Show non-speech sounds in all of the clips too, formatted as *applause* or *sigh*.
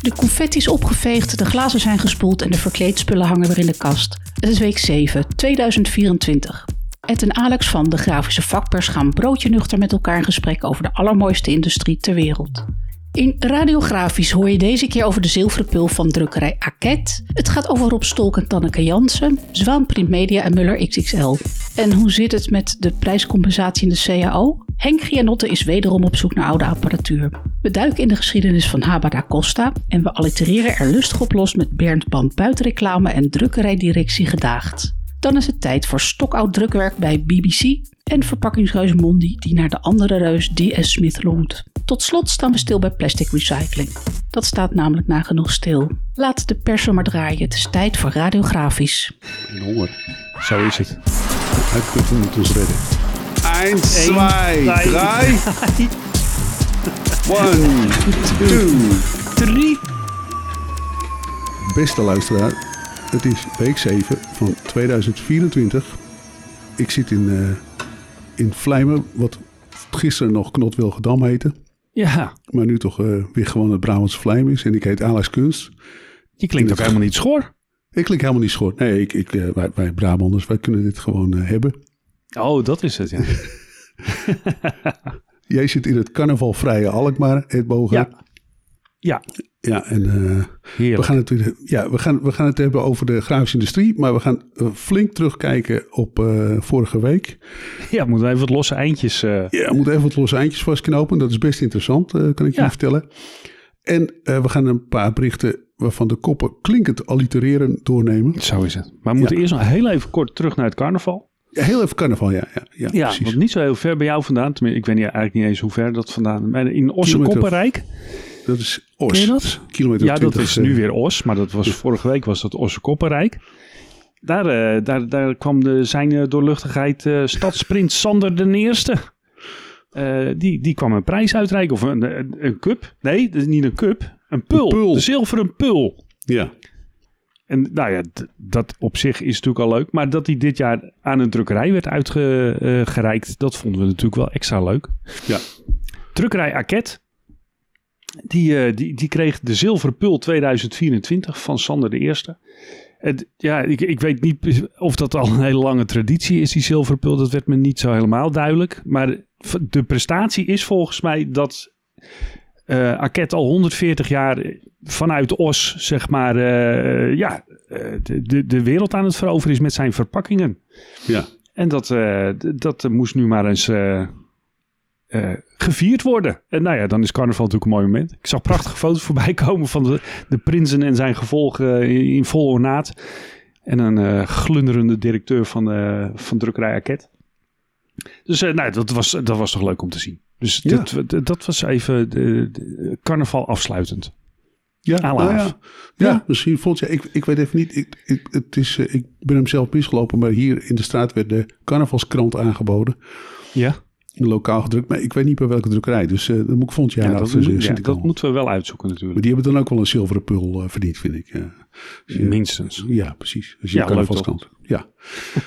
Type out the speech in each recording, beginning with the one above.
De confetti is opgeveegd, de glazen zijn gespoeld en de verkleedspullen hangen weer in de kast. Het is week 7, 2024. Ed en Alex van de Grafische Vakpers gaan broodje nuchter met elkaar in gesprek over de allermooiste industrie ter wereld. In Radiografisch hoor je deze keer over de zilveren pul van drukkerij Aket. Het gaat over Rob Stolk en Tanneke Jansen, Zwaan Print Media en Muller XXL. En hoe zit het met de prijscompensatie in de CAO? Henk Gianotte is wederom op zoek naar oude apparatuur. We duiken in de geschiedenis van Habada Costa en we allitereren er lustig op los met Bernd Band buitenreclame en drukkerijdirectie gedaagd. Dan is het tijd voor stokoud drukwerk bij BBC en verpakkingsreus Mondi die naar de andere reus DS Smith loont. Tot slot staan we stil bij plastic recycling. Dat staat namelijk nagenoeg stil. Laat de persen maar draaien, het is tijd voor radiografisch. En honger. Zo is het. Uitputten moet ons redden. Eén, twee, drie. *laughs* One, two. Drie. Beste luisteraar, het is week 7 van 2024. Ik zit in, eh in Vlijmen, wat gisteren nog Knotwilgedam heette. Ja, Maar nu toch eh, weer gewoon het Brabantse Vlijmen is. En ik heet Alex Kunst. je klinkt ook helemaal niet schor. Ik klink helemaal niet schor. Nee, ik, ik, eh, wij, wij Brabanders, wij kunnen dit gewoon hebben. Oh, dat is het, ja. *laughs* *laughs* Jij zit in het carnavalvrije Alkmaar, Ed Bogen. Ja. Ja, Ja, en eh, we, gaan het, ja, we, gaan, we gaan het hebben over de grafische industrie. Maar we gaan eh, flink terugkijken op eh, vorige week. Ja, moeten we even wat losse eindjes... eh, Ja, we moeten even wat losse eindjes vastknopen. Dat is best interessant, kan ik je Ja. vertellen. En we gaan een paar berichten waarvan de koppen klinkend allitereren doornemen. Zo is het. Maar we moeten Ja. eerst nog heel even kort terug naar het carnaval. Ja, heel even carnaval, ja. Ja, ja, Ja, precies. want niet zo heel ver bij jou vandaan. Tenminste, ik weet niet, eigenlijk niet eens hoe ver dat vandaan. Maar in Osse-Koppenrijk. Dat is Os. Ken je dat? Kilometer Ja, dat 20, is eh, nu weer Os. Maar dat was vorige week was dat Osse-Koppenrijk. Daar, eh, daar, daar kwam de, zijn eh, doorluchtigheid eh stadsprins Sander de Eerste. Eh, die, die kwam een prijs uitreiken. Of een, een, een cup. Nee, dat is niet een cup. Een pul. Een pul. De zilveren pul. Ja, En nou ja, dat op zich is natuurlijk al leuk. Maar dat hij dit jaar aan een drukkerij werd uitgereikt, dat vonden we natuurlijk wel extra leuk. ja. Drukkerij Aket, die, eh, die, die kreeg de Zilveren Pul 2024 van Sander de Eerste. Het, ja, ik, ik weet niet of dat al een hele lange traditie is, die Zilveren Pul. Dat werd me niet zo helemaal duidelijk. Maar de prestatie is volgens mij dat eh Aket al 140 jaar vanuit Os, zeg maar, eh, ja, eh, de, de, wereld aan het veroveren is met zijn verpakkingen. ja. En dat, dat moest nu maar eens gevierd worden. En nou ja, dan is carnaval natuurlijk een mooi moment. Ik zag prachtige foto's voorbij komen van de, de prinsen en zijn gevolgen in, in vol ornaat. En een glunderende directeur van, van drukkerij Aket. Dus nou, dat was, dat was toch leuk om te zien. Dus Ja. dit- dat, dat was even de, de carnaval afsluitend. Ja, nou ja. Misschien vond je, ik, ik weet even niet, ik, ik, het is, eh, ik ben hem zelf misgelopen, maar hier in de straat werd de carnavalskrant aangeboden. Ja, Lokaal gedrukt, maar ik weet niet bij welke drukkerij. Dus eh dat moet ik volgend jaar ja, dat, achter moet- ja, zitten dat moeten we wel uitzoeken Maar natuurlijk. die hebben dan ook wel een zilveren pul eh, verdiend, vind ik. eh. Je- Minstens. Ja, precies. Als je Ja, leuk carnavalskrant. Ja.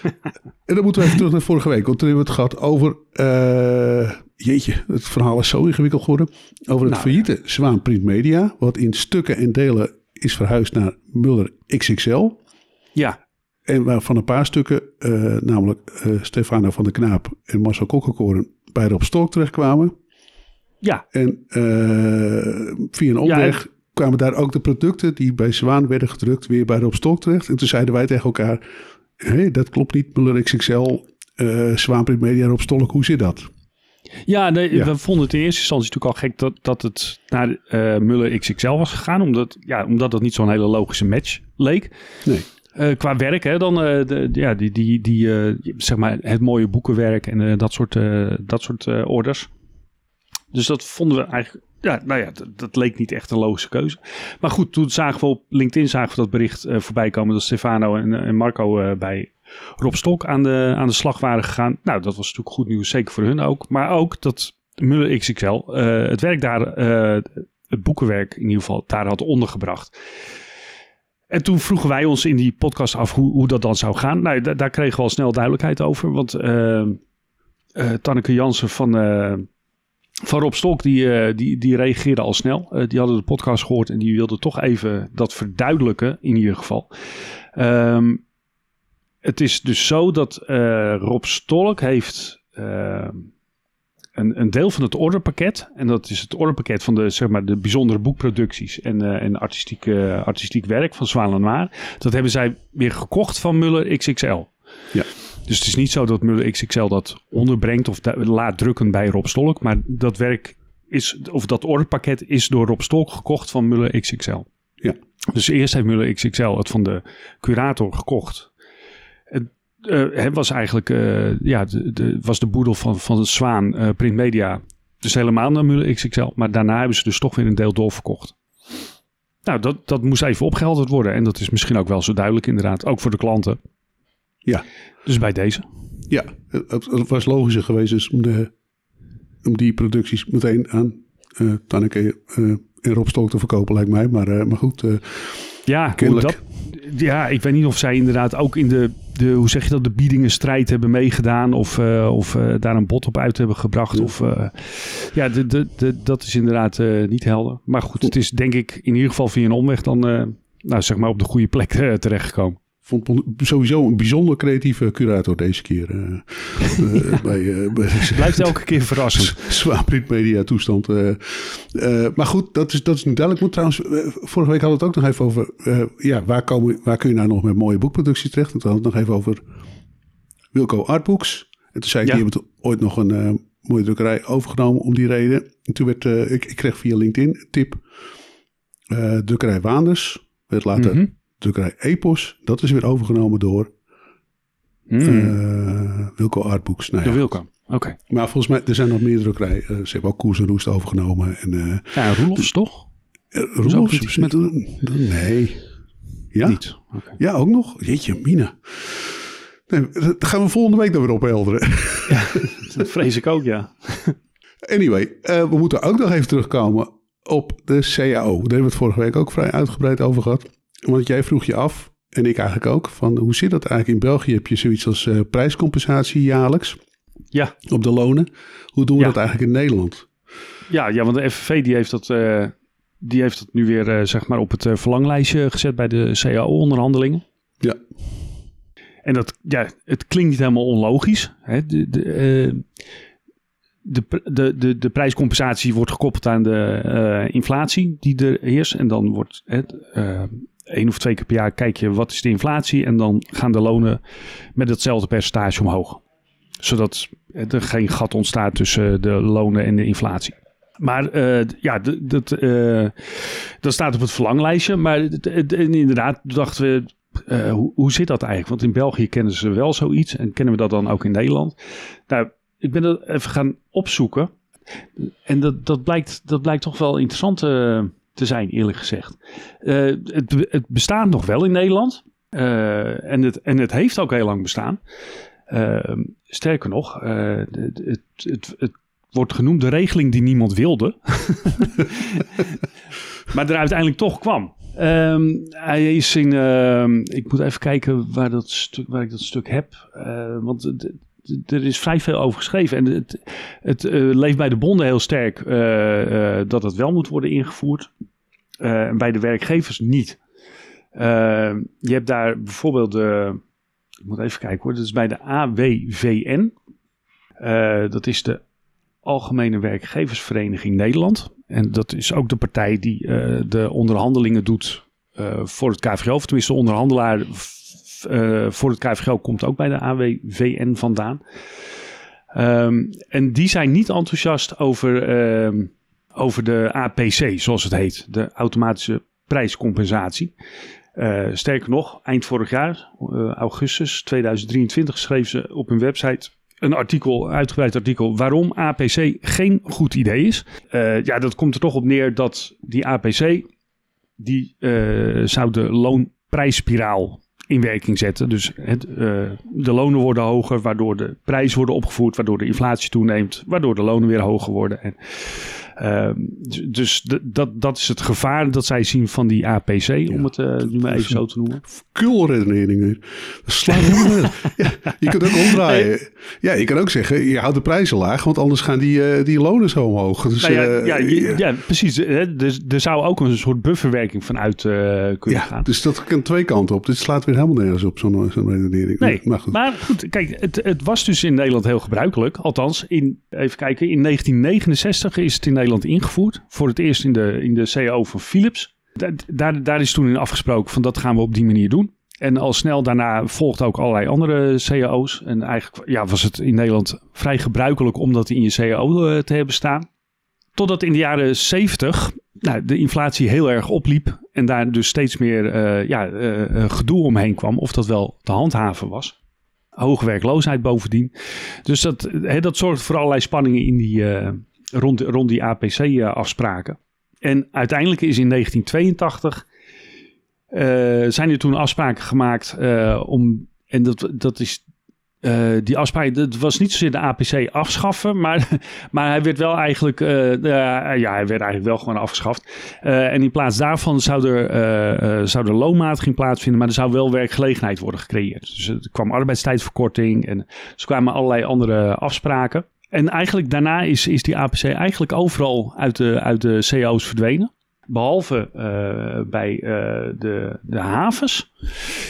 *laughs* en dan moeten we even terug naar vorige week. Want toen hebben we het gehad over... eh, jeetje, het verhaal is zo ingewikkeld geworden. Over het Nou, failliete Zwaan Print Media. Wat in stukken en delen is verhuisd naar Muller XXL. Ja, En waarvan een paar stukken, eh, namelijk eh, Stefano van der Knaap en Marcel Kokkelkoren, beide op stok terechtkwamen. ja, En eh, via een omweg kwamen daar ook de producten die bij Zwaan werden gedrukt weer bij Rob Stok terecht. En toen zeiden wij tegen elkaar, hé, dat klopt niet, Muller XXL, eh Zwaan Print Media, Rob Stolk, hoe zit dat? Ja, nee, Ja. we vonden het in eerste instantie natuurlijk al gek dat, dat het naar eh Muller XXL was gegaan. Omdat, ja, omdat dat niet zo'n hele logische match leek. Nee. Eh, qua werk, hè, dan eh, de, ja, die, die, die, eh, zeg maar het mooie boekenwerk en dat soort, dat soort orders. Dus dat vonden we eigenlijk, ja, nou ja, dat, leek niet echt een logische keuze. Maar goed, toen zagen we op LinkedIn zagen we dat bericht voorbij komen dat Stefano en, Marco bij Rob Stok aan de, aan de slag waren gegaan. Nou, dat was natuurlijk goed nieuws, zeker voor hun ook. Maar ook dat Muller XXL het werk daar, het boekenwerk in ieder geval, daar had ondergebracht. En toen vroegen wij ons in die podcast af hoe, hoe dat dan zou gaan. Nou, da- daar kregen we al snel duidelijkheid over. Want eh, Tanneke Jansen van, eh, van Rob Stok, die, die, die reageerde al snel. die hadden de podcast gehoord en die wilden toch even dat verduidelijken, in ieder geval. Ehm, het is dus zo dat Rob Stolk heeft ehm, een, een deel van het orderpakket. En dat is het orderpakket van de, zeg maar, de bijzondere boekproducties en, uh, en artistiek, artistiek werk van Zwaan en Maar. Dat hebben zij weer gekocht van Muller XXL. Ja. Dus het is niet zo dat Muller XXL dat onderbrengt of laat drukken bij Rob Stolk. Maar dat werk is, of dat orderpakket is door Rob Stolk gekocht van Muller XXL. Ja. Dus eerst heeft Muller XXL het van de curator gekocht. Uh, was eigenlijk uh, ja, de, de, was de boedel van, van de Zwaan uh, Print Media. Dus helemaal naar Muller XXL. Maar daarna hebben ze dus toch weer een deel doorverkocht. Nou, dat, dat moest even opgehelderd worden. En dat is misschien ook wel zo duidelijk inderdaad. Ook voor de klanten. Ja. Dus bij deze. Ja, het, was logischer geweest dus om, de, om die producties meteen aan uh, Tanneke en Rob Stolk te verkopen, lijkt mij. Maar, maar goed. ja, kennelijk. Dat, ja, ik weet niet of zij inderdaad ook in de, de hoe zeg je dat, de biedingenstrijd hebben meegedaan. Of, uh, of uh, daar een bod op uit hebben gebracht. Of, uh, ja, de, de, de, dat is inderdaad niet helder. Maar goed, het is denk ik in ieder geval via een omweg dan nou, zeg maar op de goede plek terechtgekomen vond sowieso een bijzonder creatieve curator deze keer. *laughs* Uh, bij, uh, bij *laughs* Blijft elke keer verrassend. *laughs* Zwaarprint media toestand. maar goed, dat is, dat is niet duidelijk. Moet trouwens, vorige week hadden we het ook nog even over... ja, waar, komen, waar kun je nou nog met mooie boekproductie terecht? Toen hadden we het nog even over Wilco Artbooks. En toen zei ik, ja. die hebben ooit nog een mooie drukkerij overgenomen om die reden. En toen werd, ik, ik kreeg via LinkedIn een tip. drukkerij Waanders werd later... Mm drukkerij Epos, dat is weer overgenomen door mm. Wilco Artbooks. Nou, ja. Wilco, oké. Maar volgens mij, er zijn nog meer drukkerijen. Uh, ze hebben ook Koers en Roest overgenomen. En, uh, ja, Roelofs toch? Roelofs? Met... Nee. Ja? Niet. Ja, ook nog? Jeetje, Mina. Nee, dat gaan we volgende week dan weer ophelderen. Ja, dat vrees ik ook, ja. Anyway, we moeten ook nog even terugkomen op de CAO. Daar hebben we het vorige week ook vrij uitgebreid over gehad. Want jij vroeg je af, en ik eigenlijk ook, van hoe zit dat eigenlijk in België? Heb je zoiets als uh, prijscompensatie jaarlijks? Ja. Op de lonen. Hoe doen we dat eigenlijk in Nederland? Ja, ja, want de FNV die heeft dat, uh, die heeft dat nu weer uh, zeg maar op het verlanglijstje gezet bij de CAO-onderhandelingen. Ja. En dat, ja, het klinkt niet helemaal onlogisch. Hè? De, de, de, de, de, de prijscompensatie wordt gekoppeld aan de inflatie die er heerst. En dan wordt het één of twee keer per jaar kijk je wat is de inflatie en dan gaan de lonen met hetzelfde percentage omhoog. Zodat er geen gat ontstaat tussen de lonen en de inflatie. Maar uh, ja, dat, uh, dat staat op het verlanglijstje. Maar inderdaad dachten we, uh, hoe, zit dat eigenlijk? Want in België kennen ze wel zoiets en kennen we dat dan ook in Nederland. Nou, ik ben dat even gaan opzoeken. En dat, dat, blijkt, dat blijkt toch wel interessant te zijn, eerlijk gezegd. Uh, het, het, bestaat nog wel in Nederland. Uh, en, het, en het heeft ook heel lang bestaan. Uh, sterker nog, het, het, het, wordt genoemd de regeling die niemand wilde. *laughs* maar er uiteindelijk toch kwam. Um, hij is in. Uh, ik moet even kijken waar, dat waar ik dat stuk heb. Want er is vrij veel over geschreven. En het, het uh, leeft bij de bonden heel sterk uh, dat het wel moet worden ingevoerd. En bij de werkgevers niet. je hebt daar bijvoorbeeld de. Ik moet even kijken hoor. Dat is bij de AWVN. dat is de Algemene Werkgeversvereniging Nederland. En dat is ook de partij die de onderhandelingen doet voor het KVO. Of tenminste, de onderhandelaar uh, voor het KVGO komt ook bij de AWVN vandaan. Um, en die zijn niet enthousiast over, uh, over de APC, zoals het heet. De automatische prijscompensatie. Uh, sterker nog, eind vorig jaar, uh, augustus 2023, schreef ze op hun website een artikel, uitgebreid artikel, waarom APC geen goed idee is. Uh, ja, dat komt er toch op neer dat die APC, die zou de loonprijsspiraal in werking zetten. Dus het, uh, de lonen worden hoger, waardoor de prijzen worden opgevoerd, waardoor de inflatie toeneemt, waardoor de lonen weer hoger worden. En, Ehm, dus dat, dat is het gevaar dat zij zien van die APC, om het uh, nu maar even zo te noemen. Kulredenering. Slaan helemaal *laughs* ja, Je kunt ook omdraaien. Ja, je kan ook zeggen, je houdt de prijzen laag, want anders gaan die, uh, die lonen zo omhoog. Dus, nou ja, ja, ja, precies. Dus er zou ook een soort bufferwerking vanuit kunnen gaan. Dus dat kan twee kanten op. Dit slaat weer helemaal nergens op, zo'n zo redenering. Nee, maar goed. maar goed. Kijk, het, het was dus in Nederland heel gebruikelijk. Althans, in, even kijken, in 1969 is het in Nederland ingevoerd. Voor het eerst in de, in de CAO van Philips. Daar, daar is toen in afgesproken van dat gaan we op die manier doen. En al snel daarna volgden ook allerlei andere cao's. En eigenlijk ja, was het in Nederland vrij gebruikelijk om dat in je cao eh, te hebben staan. Totdat in de jaren 70 nou, de inflatie heel erg opliep. En daar dus steeds meer uh, ja, uh, gedoe omheen kwam. Of dat wel te handhaven was. Hoge werkloosheid bovendien. Dus dat, he, dat zorgt voor allerlei spanningen in die, rond, rond die APC-afspraken. En uiteindelijk is in 1982 zijn er toen afspraken gemaakt om. En dat, dat is die afspraak, dat was niet zozeer de APC afschaffen, maar, *laughs* maar hij werd wel eigenlijk, ja, hij werd eigenlijk wel gewoon afgeschaft. En in plaats daarvan zou er, zou er loonmatiging plaatsvinden, maar er zou wel werkgelegenheid worden gecreëerd. Dus er kwam arbeidstijdverkorting en er kwamen allerlei andere afspraken. En eigenlijk daarna is, is die APC eigenlijk overal uit de, uit de CO's verdwenen. Behalve bij de, de havens.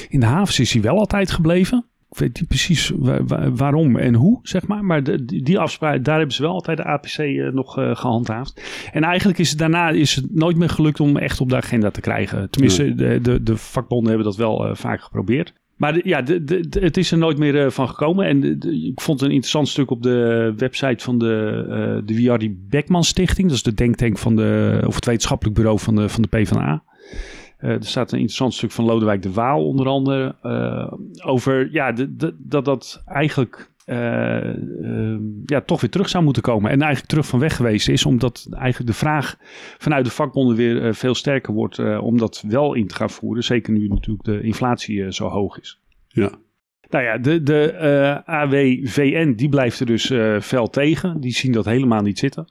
In de havens is hij wel altijd gebleven ik weet niet precies waarom en hoe, zeg maar. Maar de, die afspraak, daar hebben ze wel altijd de APC uh, eh, nog gehandhaafd. En eigenlijk is het daarna is het nooit meer gelukt om echt op de agenda te krijgen. Tenminste, de, de, de, vakbonden hebben dat wel vaak geprobeerd. Maar ja, het is er nooit meer van gekomen. En ik vond een interessant stuk op de website van de, de Wiardi Beckman Stichting. Dat is de denktank van de, of het wetenschappelijk bureau van de, van de PvdA. Uh, er staat een interessant stuk van Lodewijk de Waal onder andere uh, over ja, dat dat eigenlijk uh, ja, toch weer terug zou moeten komen. En eigenlijk terug van weg geweest is, omdat eigenlijk de vraag vanuit de vakbonden weer veel sterker wordt om dat wel in te gaan voeren. Zeker nu natuurlijk de inflatie zo hoog is. Ja. Nou ja, de, de AWVN die blijft er dus fel tegen. Die zien dat helemaal niet zitten.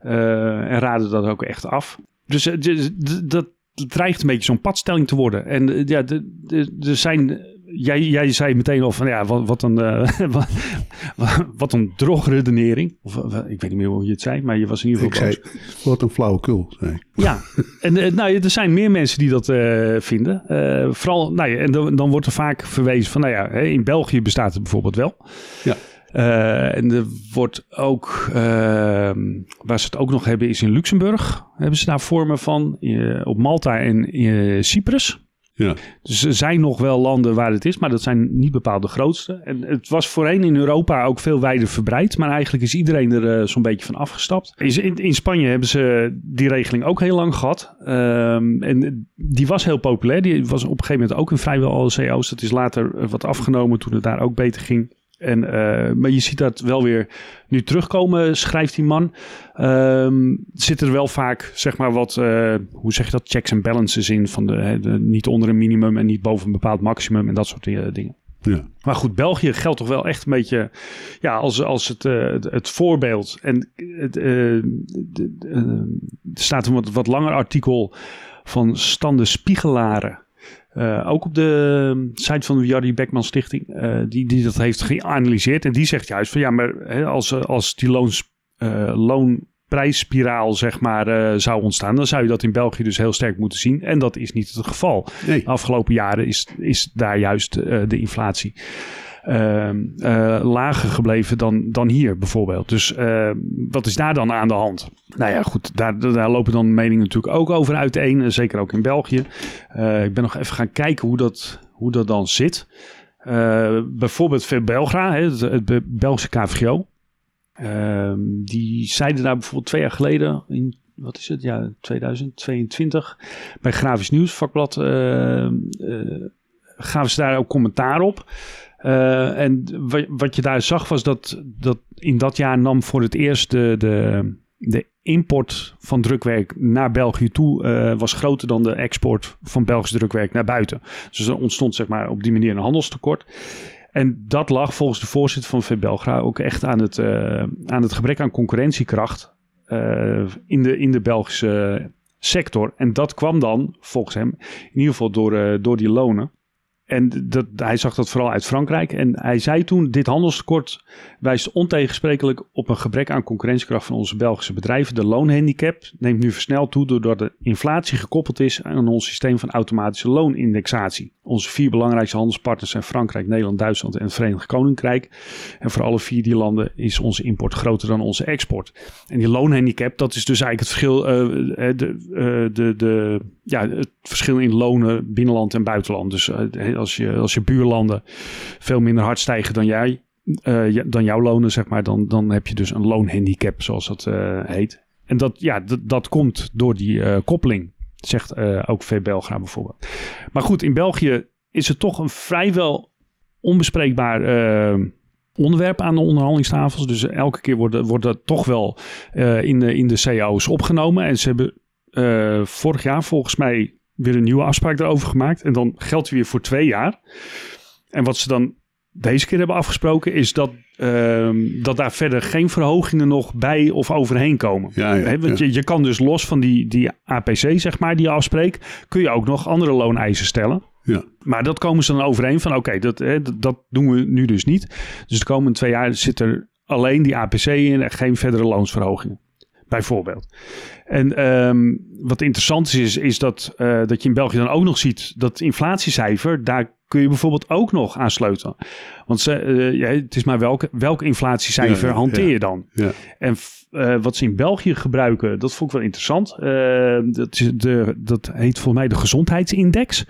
en raden dat ook echt af. Dus dat, het dreigt een beetje zo'n padstelling te worden. En uh, ja, er zijn. Jij, jij zei meteen al van ja, wat, wat een, *laughs* uh, wat, wat een drogredenering. Of ik weet niet meer hoe je het zei, maar je was in ieder geval. Ik zei, wat een flauwekul. Zei. Ja, en uh, nou, er zijn meer mensen die dat vinden. vooral, nou ja, en dan, dan wordt er vaak verwezen van, nou ja, in België bestaat het bijvoorbeeld wel. Ja. Uh, en er wordt ook, uh, waar ze het ook nog hebben, is in Luxemburg. Hebben ze daar vormen van. Uh, op Malta en in Cyprus. Ja. Dus er zijn nog wel landen waar het is, maar dat zijn niet bepaald de grootste. En het was voorheen in Europa ook veel wijder verbreid, maar eigenlijk is iedereen er zo'n beetje van afgestapt. In, in, Spanje hebben ze die regeling ook heel lang gehad. Um, en die was heel populair. Die was op een gegeven moment ook in vrijwel alle CO's. Dat is later wat afgenomen toen het daar ook beter ging. En, uh, maar je ziet dat wel weer nu terugkomen, schrijft die man. Um, zit er wel vaak, zeg maar, wat, uh, hoe zeg je dat, checks en balances in. Van de, de, niet onder een minimum en niet boven een bepaald maximum en dat soort uh, dingen. Ja. Maar goed, België geldt toch wel echt een beetje ja, als, als het, het voorbeeld. En het, er staat een wat, wat langer artikel van Stande Spiegelaren. Uh, ook op de site van de Jardy Beckman Stichting, uh, die, die dat heeft geanalyseerd. En die zegt juist van ja, maar hè, als, als die loons, uh, loonprijsspiraal zeg maar zou ontstaan, dan zou je dat in België dus heel sterk moeten zien. En dat is niet het geval. Nee. De afgelopen jaren is, is daar juist de inflatie lager gebleven dan, dan hier bijvoorbeeld. Dus uh, wat is daar dan aan de hand? Nou ja, goed, daar, daar lopen dan meningen natuurlijk ook over uiteen. Eh, zeker ook in België. ik ben nog even gaan kijken hoe dat, hoe dat dan zit. bijvoorbeeld Verbelgra, het, het Belgische KVGO. Ehm, die zeiden daar bijvoorbeeld twee jaar geleden in wat is het? Ja, 2022. Bij Grafisch Nieuws, vakblad, uh, gaven ze daar ook commentaar op. Uh, en wat je daar zag was dat, dat in dat jaar nam voor het eerst de, de, import van drukwerk naar België toe uh, was groter dan de export van Belgisch drukwerk naar buiten. Dus er ontstond zeg maar op die manier een handelstekort. En dat lag volgens de voorzitter van VBelgra ook echt aan het, uh, aan het gebrek aan concurrentiekracht in, de, in de Belgische sector. En dat kwam dan, volgens hem, in ieder geval door, door die lonen. En dat, hij zag dat vooral uit Frankrijk. En hij zei toen: Dit handelstekort wijst ontegensprekelijk op een gebrek aan concurrentiekracht van onze Belgische bedrijven. De loonhandicap neemt nu versneld toe doordat de inflatie gekoppeld is aan ons systeem van automatische loonindexatie. Onze vier belangrijkste handelspartners zijn Frankrijk, Nederland, Duitsland en het Verenigd Koninkrijk. En voor alle vier die landen is onze import groter dan onze export. En die loonhandicap, dat is dus eigenlijk het verschil, uh, de, uh, de, de, ja, het verschil in lonen binnenland en buitenland. Dus uh, als je, als je buurlanden veel minder hard stijgen dan jij, uh, dan jouw lonen, zeg maar, dan, dan heb je dus een loonhandicap, zoals dat uh, heet. En dat, ja, dat komt door die koppeling, zegt ook V. Belgra bijvoorbeeld. Maar goed, in België is het toch een vrijwel onbespreekbaar onderwerp aan de onderhandelingstafels. Dus elke keer wordt, wordt dat toch wel in, de, in de cao's opgenomen. En ze hebben vorig jaar volgens mij weer een nieuwe afspraak daarover gemaakt. En dan geldt die weer voor twee jaar. En wat ze dan deze keer hebben afgesproken, is dat, uh, dat daar verder geen verhogingen nog bij of overheen komen. Ja, ja, want ja. Je, je kan dus los van die, die APC, zeg maar, die je afspreekt, kun je ook nog andere looneisen stellen. Ja. Maar dat komen ze dan overeen van, oké, dat, dat, dat doen we nu dus niet. Dus de komende twee jaar zit er alleen die APC in en geen verdere loonsverhogingen. Bijvoorbeeld. En um, wat interessant is, is dat, uh, dat je in België dan ook nog ziet dat inflatiecijfer, daar kun je bijvoorbeeld ook nog aan sleutelen. Want ze, uh, ja, het is maar welke, welk inflatiecijfer Ja, hanteer ja. je dan? Ja. En uh, wat ze in België gebruiken, dat vond ik wel interessant. Dat, is de, dat heet volgens mij de gezondheidsindex.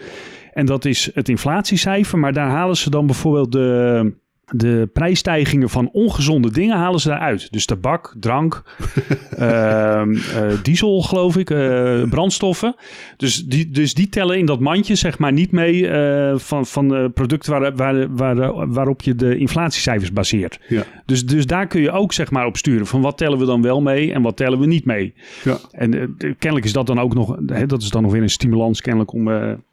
En dat is het inflatiecijfer, maar daar halen ze dan bijvoorbeeld de, de prijsstijgingen van ongezonde dingen halen ze daaruit. Dus tabak, drank, uh, *laughs* uh, diesel geloof ik, uh, brandstoffen. Dus die, dus die tellen in dat mandje zeg maar niet mee uh, van, van de producten waar, waar, waar, waarop je de inflatiecijfers baseert. Ja. Dus, dus daar kun je ook zeg maar op sturen van wat tellen we dan wel mee en wat tellen we niet mee. Ja. En kennelijk is dat dan ook nog, hè, dat is dan nog weer een stimulans kennelijk om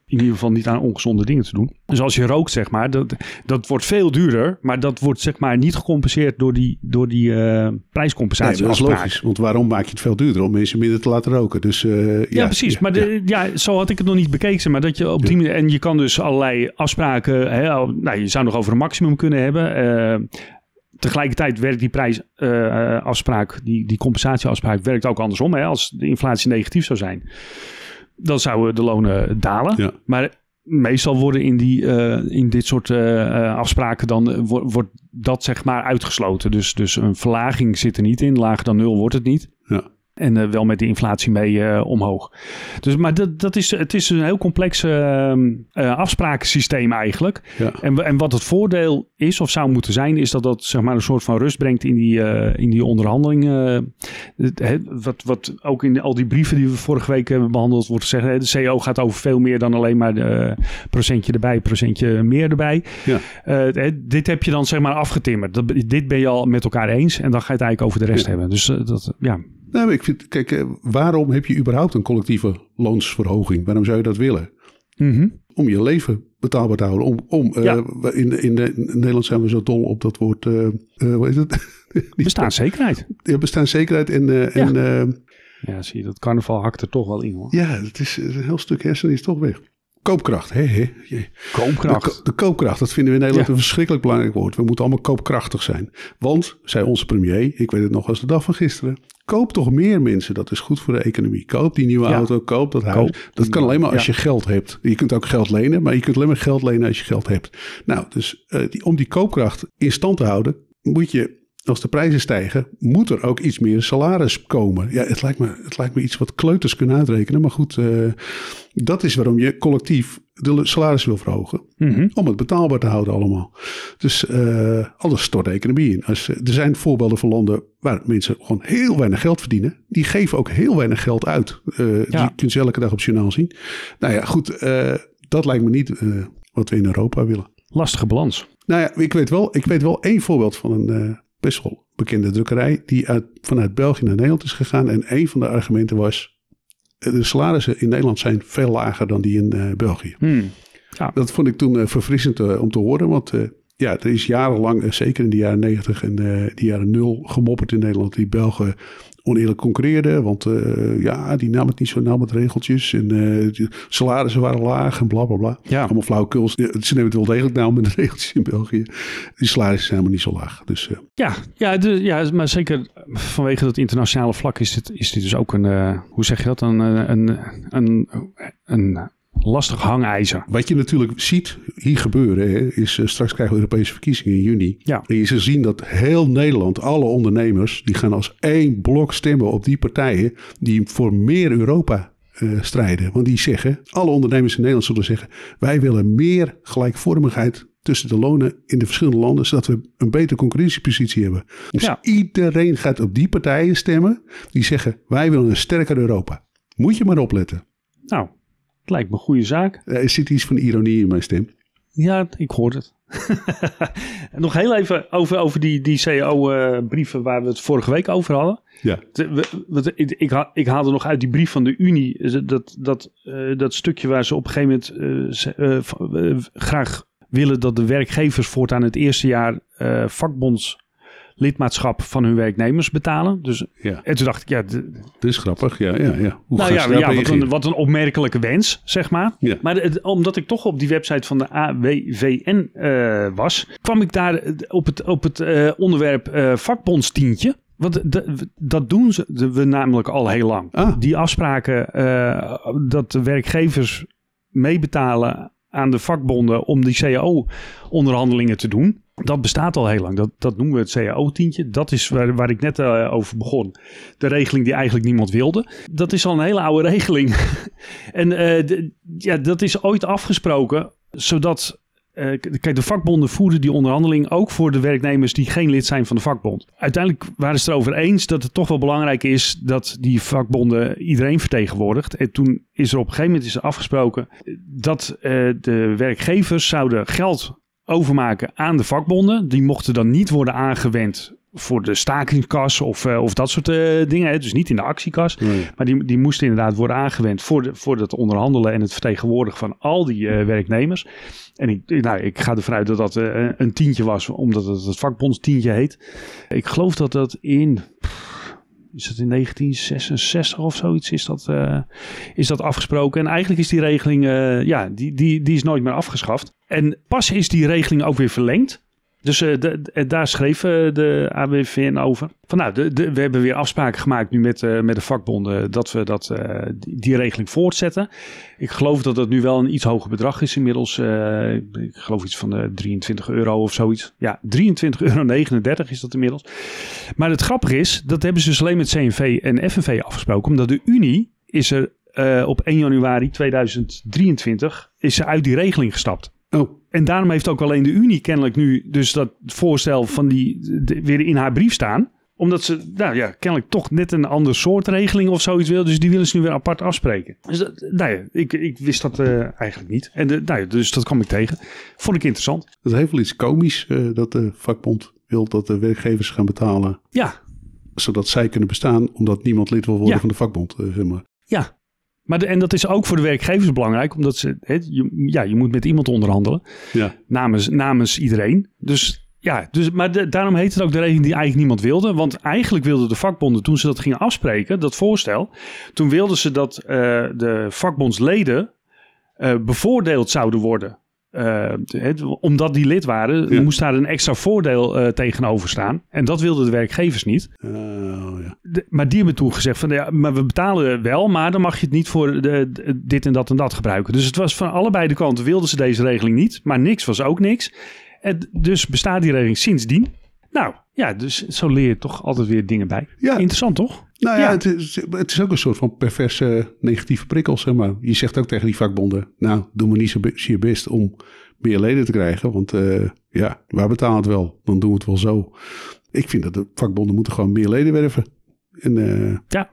in ieder geval niet aan ongezonde dingen te doen. Dus als je rookt, zeg maar, dat, dat wordt veel duurder, maar dat wordt zeg maar niet gecompenseerd door die, door die uh, prijscompensatie. Nee, dat is logisch, want waarom maak je het veel duurder? Om mensen minder te laten roken. Dus, uh, ja, ja, precies. Ja, maar de, ja. ja. zo had ik het nog niet bekeken. Maar dat je op die manier, en je kan dus allerlei afspraken, hè, nou, je zou nog over een maximum kunnen hebben. Uh, tegelijkertijd werkt die prijsafspraak, die, die compensatieafspraak, werkt ook andersom. Hè? Als de inflatie negatief zou zijn, dan zouden de lonen dalen. Ja. Maar meestal worden in, die, uh, in dit soort uh, afspraken dan wordt, wordt dat zeg maar uitgesloten. Dus, dus een verlaging zit er niet in. Lager dan nul wordt het niet. Ja. En uh, wel met de inflatie mee uh, omhoog. Dus, maar dat, dat is, het is een heel complex uh, afsprakensysteem eigenlijk. Ja. En, en wat het voordeel is of zou moeten zijn... is dat dat zeg maar, een soort van rust brengt in die, in die onderhandelingen. wat, wat ook in al die brieven die we vorige week hebben behandeld... wordt gezegd, de CO gaat over veel meer dan alleen maar de procentje erbij... procentje meer erbij. Ja. dit heb je dan zeg maar afgetimmerd. Dat, dit ben je al met elkaar eens... en dan ga je het eigenlijk over de rest Ja. hebben. Dus dat, ja... Nou, ik vind, kijk, uh, waarom heb je überhaupt een collectieve loonsverhoging? Waarom zou je dat willen? Mm -hmm. Om je leven betaalbaar te houden. Om, om, uh, ja. in, in, de, in, Nederland zijn we zo dol op dat woord. Uh, hoe is het? *laughs* bestaanszekerheid. Ja, bestaanszekerheid en. Ja. en ja, zie je, dat carnaval hakt er toch wel in hoor. Ja, het is een heel stuk hersenen is toch weg. Koopkracht, hé. Koopkracht. De, de, koopkracht, dat vinden we in Nederland ja. een verschrikkelijk belangrijk woord. We moeten allemaal koopkrachtig zijn. Want, zei onze premier, ik weet het nog als de dag van gisteren. Koop toch meer mensen, dat is goed voor de economie. Koop die nieuwe ja. auto, koop dat huis. Koop. Dat kan alleen maar als ja. je geld hebt. Je kunt ook geld lenen, maar je kunt alleen maar geld lenen als je geld hebt. Nou, dus uh, die, om die koopkracht in stand te houden, moet je als de prijzen stijgen, moet er ook iets meer salaris komen. Ja, het lijkt me, het lijkt me iets wat kleuters kunnen uitrekenen. Maar goed, uh, dat is waarom je collectief de salaris wil verhogen. Mm -hmm. Om het betaalbaar te houden allemaal. Dus uh, anders stort de economie in. Als, er zijn voorbeelden van landen waar mensen gewoon heel weinig geld verdienen. Die geven ook heel weinig geld uit. Uh, ja. Die kun je elke dag op het journaal zien. Nou ja, goed. Uh, dat lijkt me niet wat we in Europa willen. Lastige balans. Nou ja, ik weet wel, ik weet wel één voorbeeld van een best wel bekende drukkerij die uit, vanuit België naar Nederland is gegaan. En een van de argumenten was, de salarissen in Nederland zijn veel lager dan die in uh, België. Hmm. Ja. Dat vond ik toen uh, verfrissend uh, om te horen, want ja, er is jarenlang, zeker in de jaren negentig en de jaren nul, gemopperd in Nederland. Die Belgen oneerlijk concurreerde. Want uh, ja, die nam het niet zo nauw met regeltjes. En uh, salarissen waren laag en bla bla bla. Ja. Allemaal flauwekul. Ze nemen het wel degelijk nauw met de *laughs* regeltjes in België. Die salarissen zijn helemaal niet zo laag. Dus, uh. ja, ja, de, ja, maar zeker vanwege dat internationale vlak is dit, is dit dus ook een, hoe zeg je dat, een, een, een, een lastig hangijzer. Wat je natuurlijk ziet hier gebeuren, hè, is uh, straks krijgen we Europese verkiezingen in juni. Ja. En je zal zien dat heel Nederland, alle ondernemers, die gaan als één blok stemmen op die partijen die voor meer Europa uh, strijden. Want die zeggen, alle ondernemers in Nederland zullen zeggen, wij willen meer gelijkvormigheid tussen de lonen in de verschillende landen, zodat we een betere concurrentiepositie hebben. Dus Ja. iedereen gaat op die partijen stemmen die zeggen, wij willen een sterker Europa. Moet je maar opletten. Nou, het lijkt me een goede zaak. Eh, Er zit iets van ironie in mijn stem. Ja, ik hoor het. *laughs* Nog heel even over, over die, die CAO-brieven waar we het vorige week over hadden. Ja. De- we- wat- ik, ik, ha- ik haalde nog uit die brief van de Unie eh, dat, dat, eh, dat stukje waar ze op een gegeven moment eh, eh, eh, graag willen dat de werkgevers voortaan het eerste jaar eh vakbondslidmaatschap van hun werknemers betalen. Dus, Ja, en toen dacht ik, ja, dat is grappig. Ja, ja, ja. Hoe nou ja, wat, een, wat een opmerkelijke wens, zeg maar. Ja. Maar het- omdat ik toch op die website van de AWVN eh, was, kwam ik daar eh, op het, op het eh, onderwerp eh vakbondstientje. Want de- dat doen ze, de- we namelijk al heel lang. Ah. Die afspraken dat de werkgevers meebetalen aan de vakbonden om die CAO-onderhandelingen te doen. Dat bestaat al heel lang. Dat, dat noemen we het CAO-tientje. Dat is waar, waar ik net eh, over begon. De regeling die eigenlijk niemand wilde. Dat is al een hele oude *laughs* regeling. en eh, ja, dat is ooit afgesproken, zodat... eh, kijk, de vakbonden voeren die onderhandeling ook voor de werknemers die geen lid zijn van de vakbond. Uiteindelijk waren ze erover eens dat het toch wel belangrijk is dat die vakbonden iedereen vertegenwoordigt. En toen is er op een gegeven moment is afgesproken dat de werkgevers zouden geld overmaken aan de vakbonden. Die mochten dan niet worden aangewend voor de stakingskas of, eh, of dat soort eh, dingen. Hè. Dus niet in de actiekas. Nee. Maar die, die moesten inderdaad worden aangewend voor, de, voor het onderhandelen en het vertegenwoordigen van al die eh, werknemers. En ik, nou, ik ga ervan uit dat dat een tientje was, omdat het het vakbondstientje heet. Ik geloof dat dat in, is dat in 1966 of zoiets, is dat, is dat afgesproken. En eigenlijk is die regeling, ja, die, die, die is nooit meer afgeschaft. En pas is die regeling ook weer verlengd. Dus eh, de- de- daar schreef eh, de AWVN over. Van nou, de, we hebben weer afspraken gemaakt nu met, eh, met de vakbonden dat we dat, eh, die, die regeling voortzetten. Ik geloof dat het nu wel een iets hoger bedrag is inmiddels. eh, ik geloof iets van de 23 euro of zoiets. Ja, 23,39 euro is dat inmiddels. Maar het grappige is, dat hebben ze dus alleen met CNV en FNV afgesproken. Omdat de Unie is er eh, op 1 januari 2023 is ze uit die regeling gestapt. Oh, En daarom heeft ook alleen de Unie kennelijk nu dus dat voorstel van die de- weer in haar brief staan. Omdat ze, nou ja, kennelijk toch net een ander soort regeling of zoiets wil. Dus die willen ze nu weer apart afspreken. Dus dat, nou ja, ik, ik wist dat eh, eigenlijk niet. En de, nou ja, dus dat kwam ik tegen. Vond ik interessant. dat heeft wel iets komisch eh, dat de vakbond wil dat de werkgevers gaan betalen. Ja, Zodat zij kunnen bestaan, omdat niemand lid wil worden Ja. van de vakbond. eh, zeg maar. ja. Maar de, en dat is ook voor de werkgevers belangrijk. Omdat ze, je, ja, je moet met iemand onderhandelen. Ja. namens, namens iedereen. Dus ja, dus, maar de- daarom heet het ook de regeling die eigenlijk niemand wilde. Want eigenlijk wilden de vakbonden, toen ze dat gingen afspreken, dat voorstel, toen wilden ze dat eh, de vakbondsleden eh, bevoordeeld zouden worden. Eh, het- omdat die lid waren, Ja. moest daar een extra voordeel eh, tegenover staan. En dat wilden de werkgevers niet. Oh, ja. De- maar die hebben toen gezegd van ja, maar we betalen wel, maar dan mag je het niet voor de, de- dit en dat en dat gebruiken. Dus het was van allebei de kanten wilden ze deze regeling niet, maar niks was ook niks. En dus bestaat die regeling sindsdien. Nou ja, dus zo leer je toch altijd weer dingen bij. Ja. Interessant toch? Nou ja, Ja. Het, is, het is ook een soort van perverse negatieve prikkel, zeg maar. Je zegt ook tegen die vakbonden, nou, doe maar niet zo je best om meer leden te krijgen. Want eh, ja, waar betalen het wel? Dan doen we het wel zo. Ik vind dat de vakbonden moeten gewoon meer leden werven. En, eh, Ja.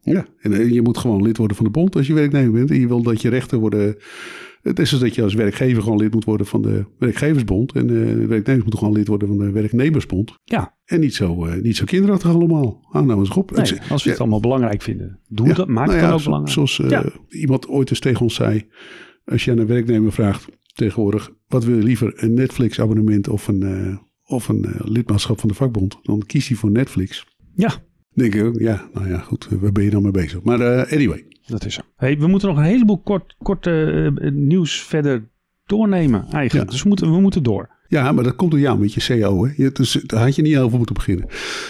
Ja, en eh, je moet gewoon lid worden van de bond als je werknemer bent. En je wil dat je rechten worden... Het is dus dat je als werkgever gewoon lid moet worden van de werkgeversbond. En de werknemers moeten gewoon lid worden van de werknemersbond. Ja, En niet zo, eh, niet zo kinderachtig allemaal. Hou nou eens op. nee, als we het allemaal belangrijk vinden, ja, dat. Maak nou het dan ook zo- belangrijk. Zoals eh, iemand ooit eens tegen ons zei. Als je aan een werknemer vraagt tegenwoordig. Wat wil je liever? Een Netflix abonnement of een, eh, of een lidmaatschap van de vakbond? Dan kiest hij voor Netflix. Ja, Denk ik ook, ja. Nou ja, goed, waar ben je dan mee bezig? Maar uh, anyway. Dat is zo. Hey, we moeten nog een heleboel kort, kort uh, nieuws verder doornemen eigenlijk. Dus we moeten, we moeten door. Ja, maar dat komt door jou met je CO. Hè? Dus daar had je niet over moeten beginnen.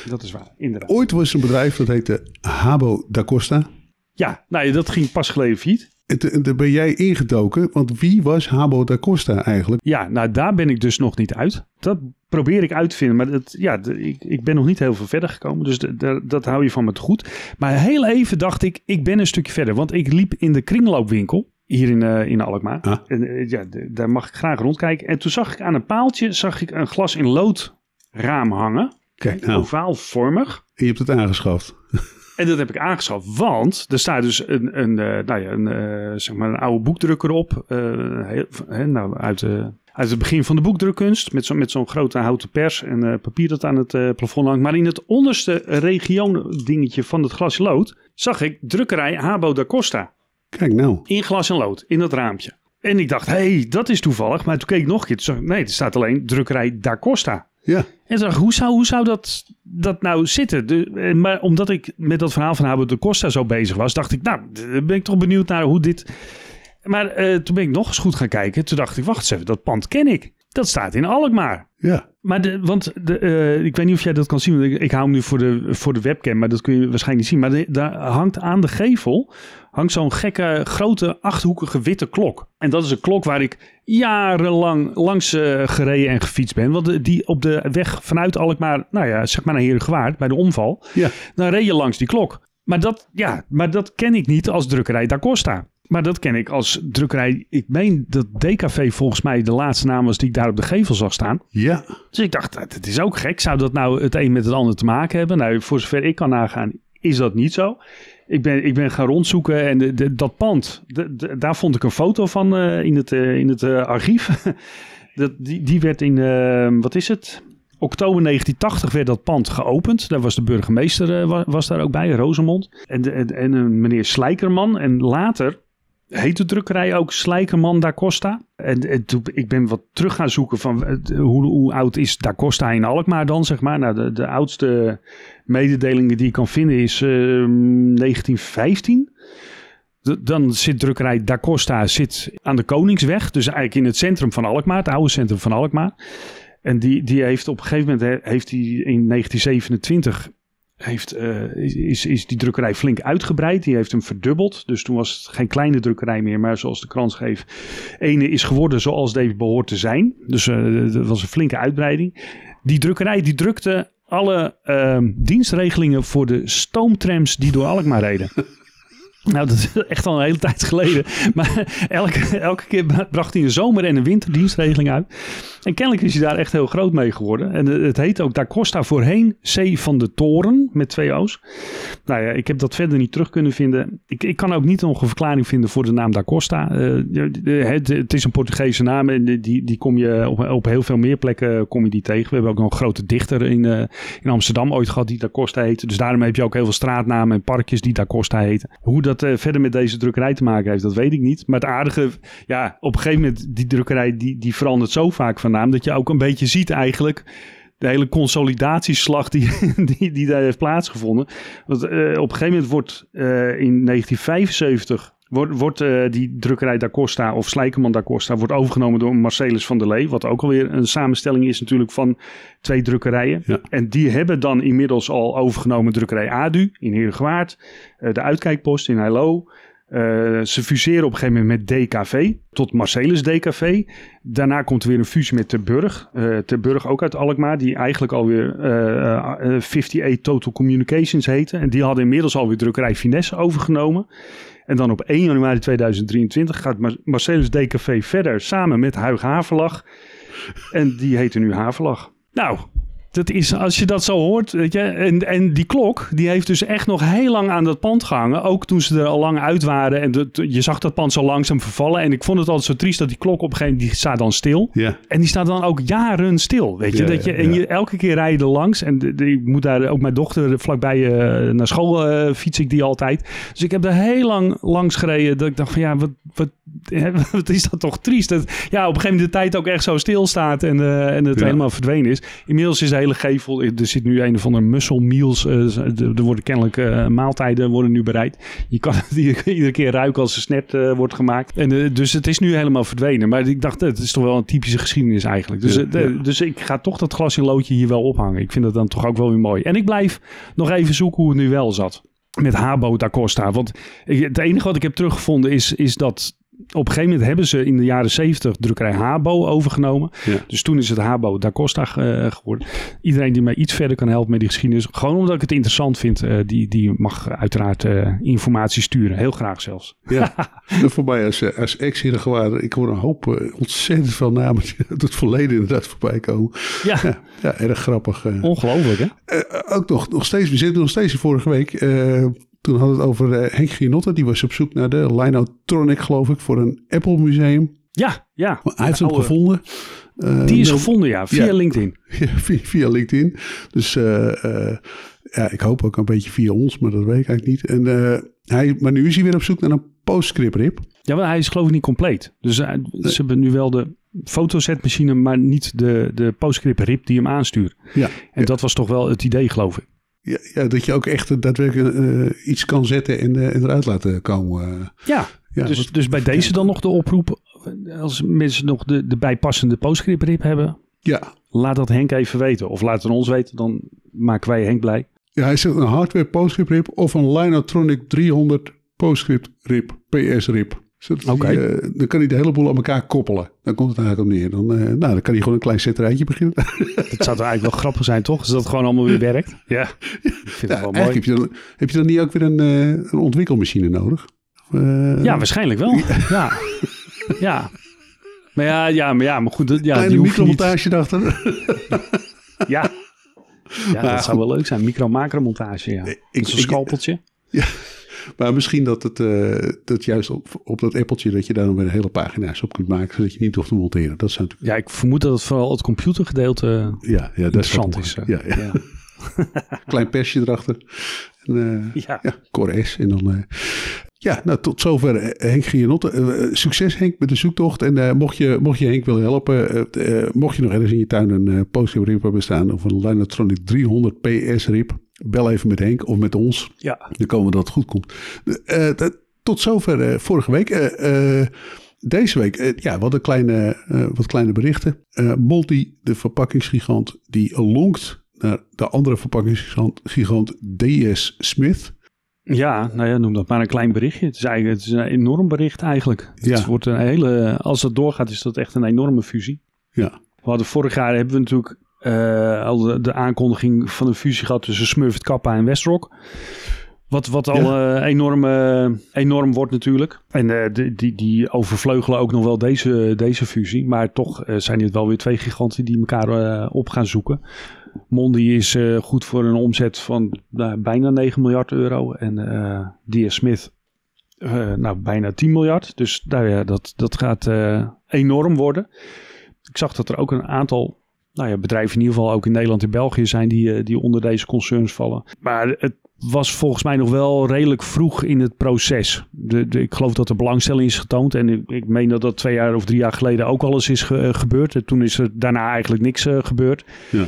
Dat is waar, inderdaad. Ooit was er een bedrijf dat heette Habo da Costa. Ja, nou, dat ging pas geleden failliet. En daar ben jij ingedoken, want wie was Habo da Costa eigenlijk? Ja, nou daar ben ik dus nog niet uit. Dat probeer ik uit te vinden, maar dat, ja, ik, ik ben nog niet heel veel verder gekomen. Dus dat hou je van me te goed. Maar heel even dacht ik, ik ben een stukje verder. Want ik liep in de kringloopwinkel hier in, uh, in Alkmaar. Ah. En uh, ja, daar mag ik graag rondkijken. En toen zag ik aan een paaltje zag ik een glas in lood raam hangen. Kijk nou. Ovaalvormig. En je hebt het aangeschaft. *laughs* En dat heb ik aangeschaft, want er staat dus een, een, uh, nou ja, een, zeg maar een oude boekdrukker op. Heel, nou, uit, uit het begin van de boekdrukkunst. Met zo'n met zo'n grote houten pers en papier dat aan het plafond hangt. Maar in het onderste region dingetje van het glas lood zag ik drukkerij Habo da Costa. Kijk nou. In glas en lood, in dat raampje. En ik dacht, hé, hey, dat is toevallig. Maar toen keek ik nog een keer. nee, er staat alleen drukkerij Da Costa. Ja. En dacht hoe zou, hoe zou dat, dat nou zitten? De, maar omdat ik met dat verhaal van Habo de Costa zo bezig was, dacht ik, nou, ben ik toch benieuwd naar hoe dit... Maar uh, toen ben ik nog eens goed gaan kijken. Toen dacht ik, wacht eens even, dat pand ken ik. Dat staat in Alkmaar. Ja. Maar de, want de, uh, ik weet niet of jij dat kan zien. Ik, ik hou hem nu voor de, voor de webcam, maar dat kun je waarschijnlijk niet zien. Maar de, daar hangt aan de gevel hangt zo'n gekke, grote, achthoekige witte klok. En dat is een klok waar ik jarenlang langs uh, gereden en gefietst ben. Want die op de weg vanuit Alkmaar, nou ja, zeg maar naar Herengewaard, bij de omval. Ja. Dan reed je langs die klok. Maar dat, ja, maar dat ken ik niet als drukkerij Da Costa. Maar dat ken ik als drukkerij. Ik meen dat DKV volgens mij de laatste naam was die ik daar op de gevel zag staan. Ja. Dus ik dacht, het is ook gek. Zou dat nou het een met het ander te maken hebben? Nou, voor zover ik kan nagaan, is dat niet zo. Ik ben, ik ben gaan rondzoeken en de, de, dat pand, de, daar vond ik een foto van uh, in het, uh, in het uh, archief. *laughs* dat, die, die werd in, wat is het? Oktober 1980 werd dat pand geopend. Daar was de burgemeester was, daar ook bij, Rosemond. En, en, en meneer Slijkerman. En later heet de drukkerij ook Slijkerman da Costa. En, ik ben wat terug gaan zoeken van hoe, hoe, oud is da Costa in Alkmaar dan, zeg maar. Nou, de, oudste mededelingen die ik kan vinden is uh, 1915. dan zit drukkerij Da Costa zit aan de Koningsweg. Dus eigenlijk in het centrum van Alkmaar, het oude centrum van Alkmaar. En die, die heeft op een gegeven moment heeft die in 1927 heeft, uh, is, is die drukkerij flink uitgebreid. Die heeft hem verdubbeld. Dus toen was het geen kleine drukkerij meer, maar zoals de krant schreef, ene is geworden zoals deze behoort te zijn. Dus uh, dat was een flinke uitbreiding. Die drukkerij die drukte alle uh, dienstregelingen voor de stoomtrams die door Alkmaar reden. *laughs* Nou, dat is echt al een hele tijd geleden. Maar elke, elke keer bracht hij een zomer- en een winterdienstregeling uit. En kennelijk is hij daar echt heel groot mee geworden. En het heet ook Da Costa voorheen C van de Toren met twee O's. Nou ja, ik heb dat verder niet terug kunnen vinden. Ik, ik kan ook niet nog een verklaring vinden voor de naam Da Costa. Uh, het, is een Portugese naam en die, die kom je op, op heel veel meer plekken kom je die tegen. We hebben ook nog een grote dichter in, uh, in Amsterdam ooit gehad die Da Costa heette. Dus daarom heb je ook heel veel straatnamen en parkjes die Da Costa heten. Hoe dat uh, verder met deze drukkerij te maken heeft, dat weet ik niet. Maar het aardige, ja, op een gegeven moment die drukkerij die, die verandert zo vaak van naam dat je ook een beetje ziet eigenlijk de hele consolidatieslag die, *laughs* die, die daar heeft plaatsgevonden. Want uh, op een gegeven moment wordt uh, in 1975 wordt, wordt uh, die drukkerij Da Costa of Slijkerman Da Costa wordt overgenomen door Marcelis van der Lee. Wat ook alweer een samenstelling is natuurlijk van twee drukkerijen. Ja. En die hebben dan inmiddels al overgenomen drukkerij Adu in Heergewaard. de uitkijkpost in Heilo. Uh, ze fuseren op een gegeven moment met DKV tot Marcelis DKV. Daarna komt er weer een fusie met Terburg. Uh, Terburg ook uit Alkmaar, die eigenlijk alweer uh, 58 Total Communications heette. En die hadden inmiddels alweer drukkerij Finesse overgenomen. En dan op 1 januari 2023 gaat Marcelis DKV verder samen met Huig Haverlag. En die heette nu Haverlag. Nou, dat is, als je dat zo hoort, weet je, en, en die klok, die heeft dus echt nog heel lang aan dat pand gehangen. Ook toen ze er al lang uit waren en je zag dat pand zo langzaam vervallen. En ik vond het altijd zo triest dat die klok op een gegeven moment, die staat dan stil. Ja. En die staat dan ook jaren stil, weet je. Ja, dat je en je elke keer rij je er langs. En de, de- ik moet daar ook mijn dochter vlakbij eh, naar school eh, fiets ik die altijd. Dus ik heb er heel lang langs gereden dat ik dacht van ja, wat, wat *laughs* wat is dat toch triest. Dat, ja, op een gegeven moment de tijd ook echt zo stilstaat en, uh, en het helemaal verdwenen is. Inmiddels is de hele gevel, er zit nu een of andere muscle meals. Uh, er worden kennelijk uh, maaltijden worden nu bereid. Je kan het *laughs* iedere keer ruiken als er snet wordt gemaakt. En, dus het is nu helemaal verdwenen. Maar ik dacht, het is toch wel een typische geschiedenis eigenlijk. Dus, dus ik ga toch dat glas in loodje hier wel ophangen. Ik vind dat dan toch ook wel weer mooi. En ik blijf nog even zoeken hoe het nu wel zat met Habo da Costa. Want het enige wat ik heb teruggevonden is, is dat op een gegeven moment hebben ze in de jaren 70 drukkerij Habo overgenomen. Dus toen is het Habo da Costa uh, geworden. Iedereen die mij iets verder kan helpen met die geschiedenis, gewoon omdat ik het interessant vind, uh, die, die mag uiteraard uh, informatie sturen. Heel graag zelfs. Ja, *laughs* voor mij als, als ex-Herengewaarder, ik hoor een hoop ontzettend veel namen die uit het verleden inderdaad voorbij komen. Ja, ja, ja erg grappig. Ongelooflijk hè? ook nog, nog steeds, we zitten nog steeds vorige week toen hadden we het over uh, Henk Gianotte. Die was op zoek naar de Linotronic, geloof ik, voor een Apple museum. Ja, ja. Hij heeft hem gevonden. Uh, die is gevonden, ja, via LinkedIn. *laughs* Ja, via, via, LinkedIn. Dus uh, ja, ik hoop ook een beetje via ons, maar dat weet ik eigenlijk niet. En, hij, maar nu is hij weer op zoek naar een PostScript RIP. Ja, maar hij is geloof ik niet compleet. Dus ze hebben nu wel de fotozetmachine, maar niet de, de PostScript RIP die hem aanstuurt. Ja, en dat was toch wel het idee, geloof ik. Ja, ja, dat je ook echt daadwerkelijk uh, iets kan zetten en, uh, en, eruit laten komen. Ja, ja dus, dus bij deze dan nog de oproep. Als mensen nog de, de bijpassende PostScript RIP hebben. Ja. Laat dat Henk even weten. Of laat het ons weten, dan maken wij Henk blij. Ja, hij zegt een hardware PostScript RIP of een Linotronic 300 PostScript RIP, PS RIP. Okay. Uh, dan kan hij de hele boel aan elkaar koppelen. Dan komt het eigenlijk op neer. Dan, uh, nou, dan kan hij gewoon een klein setterijtje beginnen. *laughs* Dat zou toch eigenlijk wel grappig zijn, toch? Als dat gewoon allemaal weer werkt. *laughs* Ja, ik vind ja, het wel mooi. Heb je, dan, heb je dan niet ook weer een, uh, een ontwikkelmachine nodig? ja, waarschijnlijk wel. *laughs* ja. ja. Maar ja, ja, maar ja, maar goed. Ja, Kleine micromontage niet... daarachter. ja. Ja, dat zou wel leuk zijn. Micro-macro-montage, ja. Ik, Zo'n scalpeltje. Ja. Maar misschien dat het uh, dat juist op, op dat appeltje dat je daar dan weer hele pagina's op kunt maken, zodat je niet hoeft te monteren. Dat zou natuurlijk... Ja, ik vermoed dat het vooral het computergedeelte ja, ja, interessant is. Ja, ja. ja. *laughs* Klein persje erachter. En, uh, ja. ja. Core S. En dan, uh, ja, nou tot zover Henk Gianotte. Uh, succes Henk met de zoektocht. En mocht, je, mocht je Henk willen helpen, mocht je nog ergens in je tuin een uh, rip hebben staan of een Linotronic 300 PS rip, bel even met Henk of met ons. Ja. Dan komen we dat het goed komt. Uh, tot zover uh, vorige week. Deze week, ja, wat, een kleine, wat kleine berichten. Multi, de verpakkingsgigant, die lonkt naar de andere verpakkingsgigant DS Smith. Ja, nou ja, noem dat maar een klein berichtje. Het is eigenlijk het is een enorm bericht eigenlijk. Ja. Het wordt een hele, als het doorgaat, is dat echt een enorme fusie. Ja. We hadden vorig jaar hebben we natuurlijk al de, de, aankondiging van een fusie gehad tussen Smurfit Kappa en Westrock. Wat, wat al ja. uh, enorm, uh, enorm wordt natuurlijk. En uh, die, die, die overvleugelen ook nog wel deze, deze fusie. Maar toch zijn het wel weer twee giganten die elkaar op gaan zoeken. Mondi is goed voor een omzet van bijna 9 miljard euro. En DS Smith nou, bijna 10 miljard. Dus daar, dat, dat gaat enorm worden. Ik zag dat er ook een aantal nou ja, bedrijven in ieder geval ook in Nederland en België zijn die, eh, die onder deze concerns vallen. Maar het was volgens mij nog wel redelijk vroeg in het proces. De, de, ik geloof dat er belangstelling is getoond. En ik, ik meen dat dat twee jaar of drie jaar geleden ook alles is ge, eh, gebeurd. En toen is er daarna eigenlijk niks uh, gebeurd. Ja.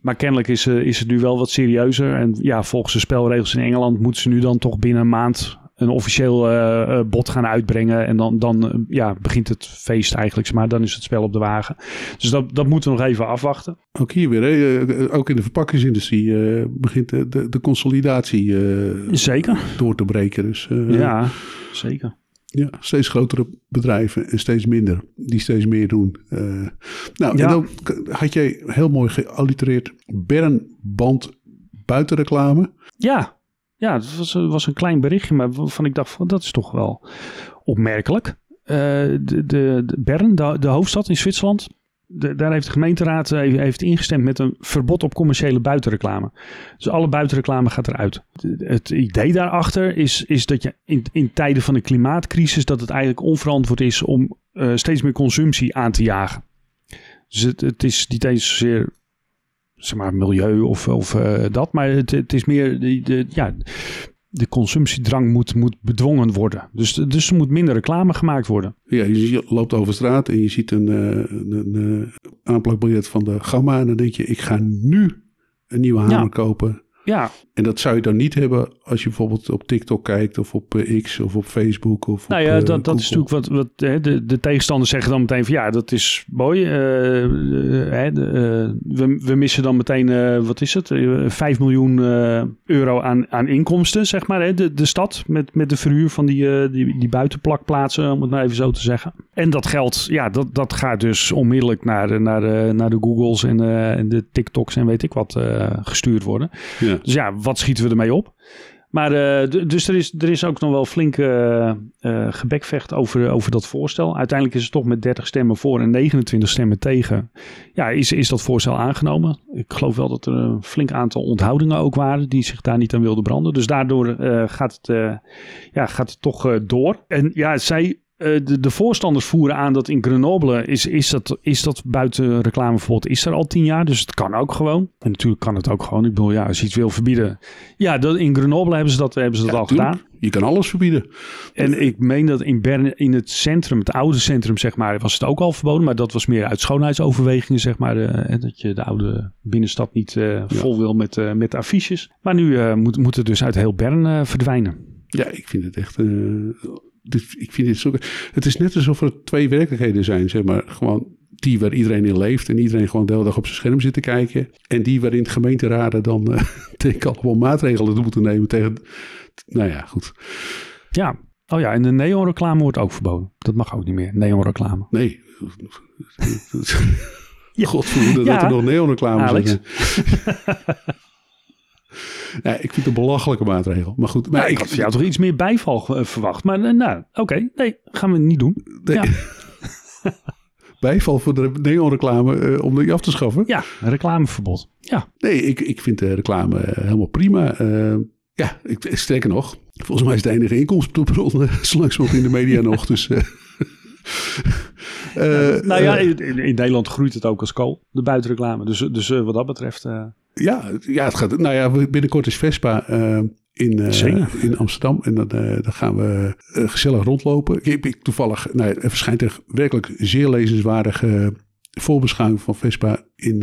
Maar kennelijk is, uh, is het nu wel wat serieuzer. En ja, volgens de spelregels in Engeland moeten ze nu dan toch binnen een maand een officieel uh, bod gaan uitbrengen. En dan, dan uh, ja, begint het feest eigenlijk. Maar dan is het spel op de wagen. Dus dat, dat moeten we nog even afwachten. Ook hier weer, hè? ook in de verpakkingsindustrie begint de, de, de consolidatie zeker. door te breken. Dus, ja, zeker. Ja, steeds grotere bedrijven en steeds minder, die steeds meer doen. nou, ja. en dan had jij heel mooi geallitereerd Bernband buitenreclame. Ja, ja, het was, was, een klein berichtje, maar van ik dacht van dat is toch wel opmerkelijk. Uh, de, de, Bern, de, de, hoofdstad in Zwitserland, daar heeft de gemeenteraad eh, heeft ingestemd met een verbod op commerciële buitenreclame. Dus alle buitenreclame gaat eruit. Het idee daarachter is, is dat je in, in tijden van een klimaatcrisis, dat het eigenlijk onverantwoord is om steeds meer consumptie aan te jagen. Dus het, het is niet eens zozeer zeg maar, milieu of, of uh, dat. Maar het, het is meer de, de, ja, de consumptiedrang moet, moet bedwongen worden. Dus, dus er moet minder reclame gemaakt worden. Ja, je loopt over straat en je ziet een, een, een aanplakbiljet van de Gamma. En dan denk je, ik ga nu een nieuwe hamer kopen. Ja. En dat zou je dan niet hebben als je bijvoorbeeld op TikTok kijkt of op eh, X of op Facebook. Of nou ja, dat, dat is natuurlijk wat, wat hè, de, de tegenstanders zeggen dan meteen van ja, dat is mooi. Uh, uh, we, we missen dan meteen, wat is het, 5 miljoen euro aan, aan inkomsten, zeg maar. Hè, de, de stad met, met de verhuur van die, die, die buitenplakplaatsen, om het maar even zo te zeggen. En dat geld, ja, dat, dat gaat dus onmiddellijk naar, naar, naar de Googles en, en de TikToks en weet ik wat gestuurd worden. Ja. Dus ja, wat schieten we ermee op? Maar uh, dus er is, er is ook nog wel flink uh, gebekvecht over, over dat voorstel. Uiteindelijk is het toch met 30 stemmen voor en 29 stemmen tegen. Ja, is, is dat voorstel aangenomen. Ik geloof wel dat er een flink aantal onthoudingen ook waren die zich daar niet aan wilden branden. Dus daardoor gaat, het, ja, gaat het toch door. En ja, zij eh, de, de, voorstanders voeren aan dat in Grenoble is, is, dat, is dat buiten reclameverbod is er al tien jaar. Dus het kan ook gewoon. En natuurlijk kan het ook gewoon. Ik bedoel, ja, als je iets wil verbieden. Ja, dat, in Grenoble hebben ze dat, hebben ze dat al gedaan. Je kan alles verbieden. En ik meen dat in Bern, in het centrum, het oude centrum, zeg maar, was het ook al verboden. Maar dat was meer uit schoonheidsoverwegingen, zeg maar. Uh, dat je de oude binnenstad niet uh, vol wil met, uh, met affiches. Maar nu moet, moet het dus uit heel Bern verdwijnen. Ja, ik vind het echt ik vind dit zo. Het is net alsof er twee werkelijkheden zijn, zeg maar. Gewoon die waar iedereen in leeft en iedereen gewoon de hele dag op zijn scherm zit te kijken. En die waarin de gemeenteraden dan uh, *laughs* denk allemaal maatregelen moeten nemen tegen. Nou ja, goed. Ja. Oh ja, en de neonreclame wordt ook verboden. Dat mag ook niet meer. Neonreclame. Nee. *laughs* ja. Godverdomme ja. dat er nog neonreclame zijn. *laughs* Ja, ik vind het een belachelijke maatregel. Maar goed. Maar ik had van jou toch iets meer bijval eh, verwacht. Maar eh, nou, oké. Nee, gaan we niet doen. Nee. Ja. *laughs* bijval voor de neonreclame uh, om die af te schaffen? Ja, reclameverbod. Ja. Nee, ik, ik vind de reclame helemaal prima. Uh, ja, ik, sterker nog. Volgens mij is het de enige inkomstenbron zo *laughs* langzamerhand in de media nog. Dus... Uh, nou ja, in, in, Nederland groeit het ook als kool, de buitenreclame. Dus, dus uh, wat dat betreft... Ja, ja, het gaat. Nou ja, binnenkort is Vespa in, in Amsterdam. En dan, dan gaan we gezellig rondlopen. Ik, ik toevallig, nou, er verschijnt er werkelijk zeer lezenswaardige voorbeschouwing van Vespa in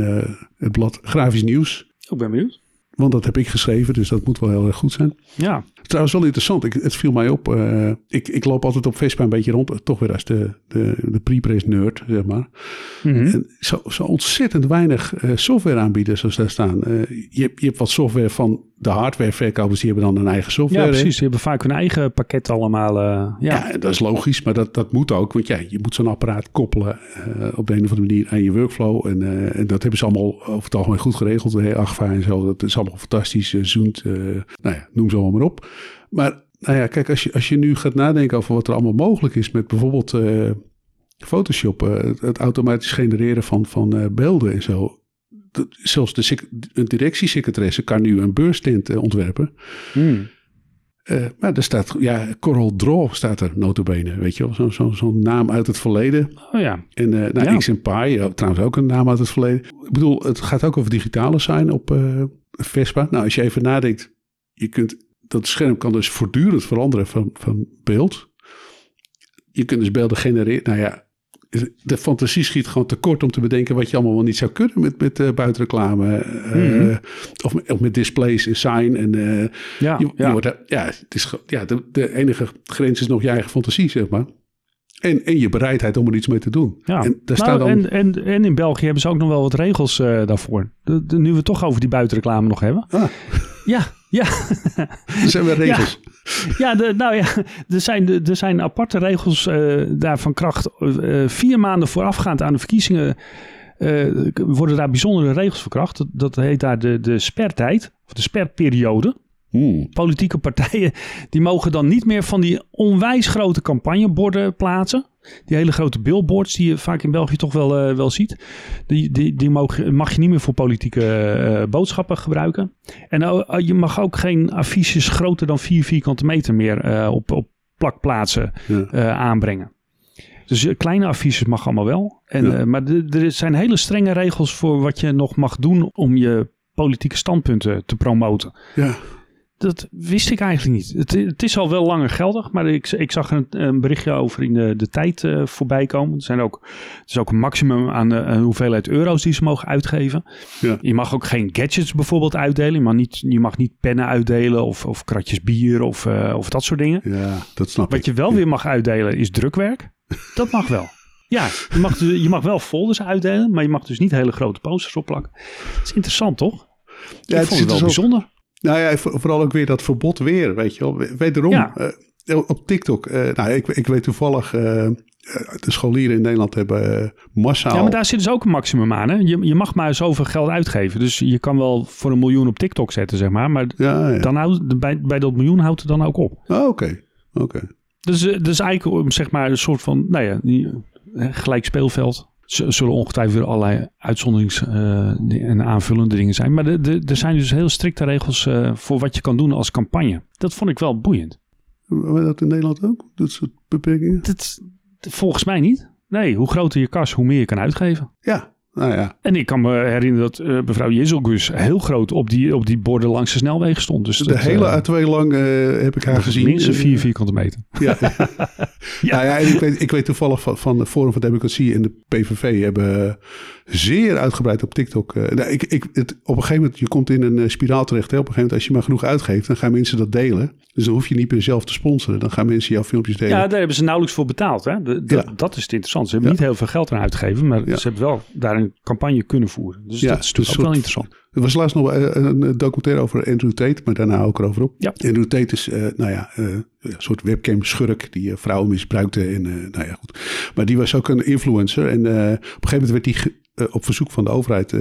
het blad Grafisch Nieuws. Ik ben benieuwd. Want dat heb ik geschreven, dus dat moet wel heel erg goed zijn. Ja. Trouwens, wel interessant. Ik, het viel mij op. Uh, ik, ik loop altijd op Vespa een beetje rond. Toch weer als de, de, de pre-press nerd, zeg maar. Mm -hmm. en zo, zo ontzettend weinig uh, software aanbieden zoals daar staan. Uh, je, je hebt wat software van de hardwareverkopers die hebben dan een eigen software. Ja, precies. Die hebben vaak hun eigen pakket allemaal. Ja. ja, dat is logisch, maar dat, dat moet ook. Want ja, je moet zo'n apparaat koppelen op de een of andere manier aan je workflow. En, en dat hebben ze allemaal over het algemeen goed geregeld. Agfa en zo, dat is allemaal fantastisch. Zoend, nou ja, noem ze allemaal maar op. Maar nou ja, kijk, als je, als je nu gaat nadenken over wat er allemaal mogelijk is met bijvoorbeeld Photoshop, het automatisch genereren van, van beelden en zo zelfs de, een directiesecretaresse kan nu een beurstent uh, ontwerpen. Hmm. Maar er staat, ja, Coral Draw staat er notabene, weet je wel. Zo'n zo, zo naam uit het verleden. Oh ja. En nou, ja. XMPI, trouwens ook een naam uit het verleden. Ik bedoel, het gaat ook over digitale zijn op Vespa. Nou, als je even nadenkt, je kunt, dat scherm kan dus voortdurend veranderen van, van beeld. Je kunt dus beelden genereren. Nou ja, de fantasie schiet gewoon tekort om te bedenken wat je allemaal wel niet zou kunnen met, met uh, buitenreclame. Uh, of, of, met displays en sign. En, uh, ja, je, ja. Je wordt, ja, het is, ja de, de enige grens is nog je eigen fantasie, zeg maar. En, en je bereidheid om er iets mee te doen. Ja. En, daar nou, dan... en, en, en in België hebben ze ook nog wel wat regels daarvoor. De, de, nu we het toch over die buitenreclame nog hebben. Ah. Ja, ja. *laughs* Er zijn weer regels. Ja, de, nou ja, er zijn, er zijn aparte regels uh, daar van kracht. Uh, vier maanden voorafgaand aan de verkiezingen uh, worden daar bijzondere regels verkracht. Dat, dat heet daar de, de spertijd, of de sperperiode. Hmm. Politieke partijen die mogen dan niet meer van die onwijs grote campagneborden plaatsen. Die hele grote billboards die je vaak in België toch wel, uh, wel ziet. Die, die, die mogen, mag je niet meer voor politieke uh, boodschappen gebruiken. En uh, je mag ook geen affiches groter dan 4 vierkante meter meer op, op plakplaatsen ja. aanbrengen. Dus kleine affiches mag allemaal wel. En, ja. maar er zijn hele strenge regels voor wat je nog mag doen om je politieke standpunten te promoten. Ja. Dat wist ik eigenlijk niet. Het, het, is al wel langer geldig, maar ik, ik zag een, een berichtje over in de, de tijd uh, voorbij komen. Er, zijn ook, er is ook een maximum aan de hoeveelheid euro's die ze mogen uitgeven. Ja. Je mag ook geen gadgets bijvoorbeeld uitdelen. Je mag niet, je mag niet pennen uitdelen of, of kratjes bier of, uh, of dat soort dingen. Ja, dat snap Wat ik. je wel weer mag uitdelen is drukwerk. Dat mag wel. Ja, je mag, je mag wel folders uitdelen, maar je mag dus niet hele grote posters opplakken. Dat is interessant, toch? Ja, ik het vond het wel bijzonder. Nou ja, vooral ook weer dat verbod weer, weet je wel. Wederom, ja. uh, op TikTok. Uh, nou, ik, ik weet toevallig, uh, de scholieren in Nederland hebben massaal... Ja, maar daar zit dus ook een maximum aan, hè? Je, je mag maar zoveel geld uitgeven. Dus je kan wel voor een miljoen op TikTok zetten, zeg maar. Maar ja, ja. Dan houdt, bij, bij dat miljoen houdt het dan ook op. Oh, oké. oké. Dus, dus eigenlijk, zeg maar, een soort van, nou ja, gelijk speelveld zullen ongetwijfeld weer allerlei uitzonderings- uh, en aanvullende dingen zijn. Maar de, de, er zijn dus heel strikte regels uh, voor wat je kan doen als campagne. Dat vond ik wel boeiend. Hebben dat in Nederland ook? Dat soort beperkingen? Dat, volgens mij niet. Nee, hoe groter je kas, hoe meer je kan uitgeven. Ja, nou ja. En ik kan me herinneren dat uh, mevrouw Jezelgus heel groot op die, op die borden langs de snelwegen stond. Dus de dat, hele A2 lang uh, heb ik haar gezien. Minstens vier vierkante meter. Ja, *laughs* *laughs* ja. ja. Nou ja ik, weet, ik weet toevallig van, van de Forum van Democratie en de PVV hebben zeer uitgebreid op TikTok. Uh, nou, ik, ik, het, op een gegeven moment, je komt in een spiraal terecht. Hè? Op een gegeven moment, als je maar genoeg uitgeeft, dan gaan mensen dat delen. Dus dan hoef je niet meer zelf te sponsoren. Dan gaan mensen jouw filmpjes delen. Ja, daar hebben ze nauwelijks voor betaald. Hè? De, de, ja. Dat is het interessant. Ze hebben niet heel veel geld aan uitgegeven, maar ze hebben wel daar campagne kunnen voeren. Dus dat is natuurlijk ook wel interessant. Er was laatst nog een documentaire over Andrew Tate, maar daarna ook erover op. Ja. Andrew Tate is, uh, nou ja, uh, een soort webcam-schurk die uh, vrouwen misbruikte. En, nou ja, goed. Maar die was ook een influencer. En op een gegeven moment werd hij op verzoek van de overheid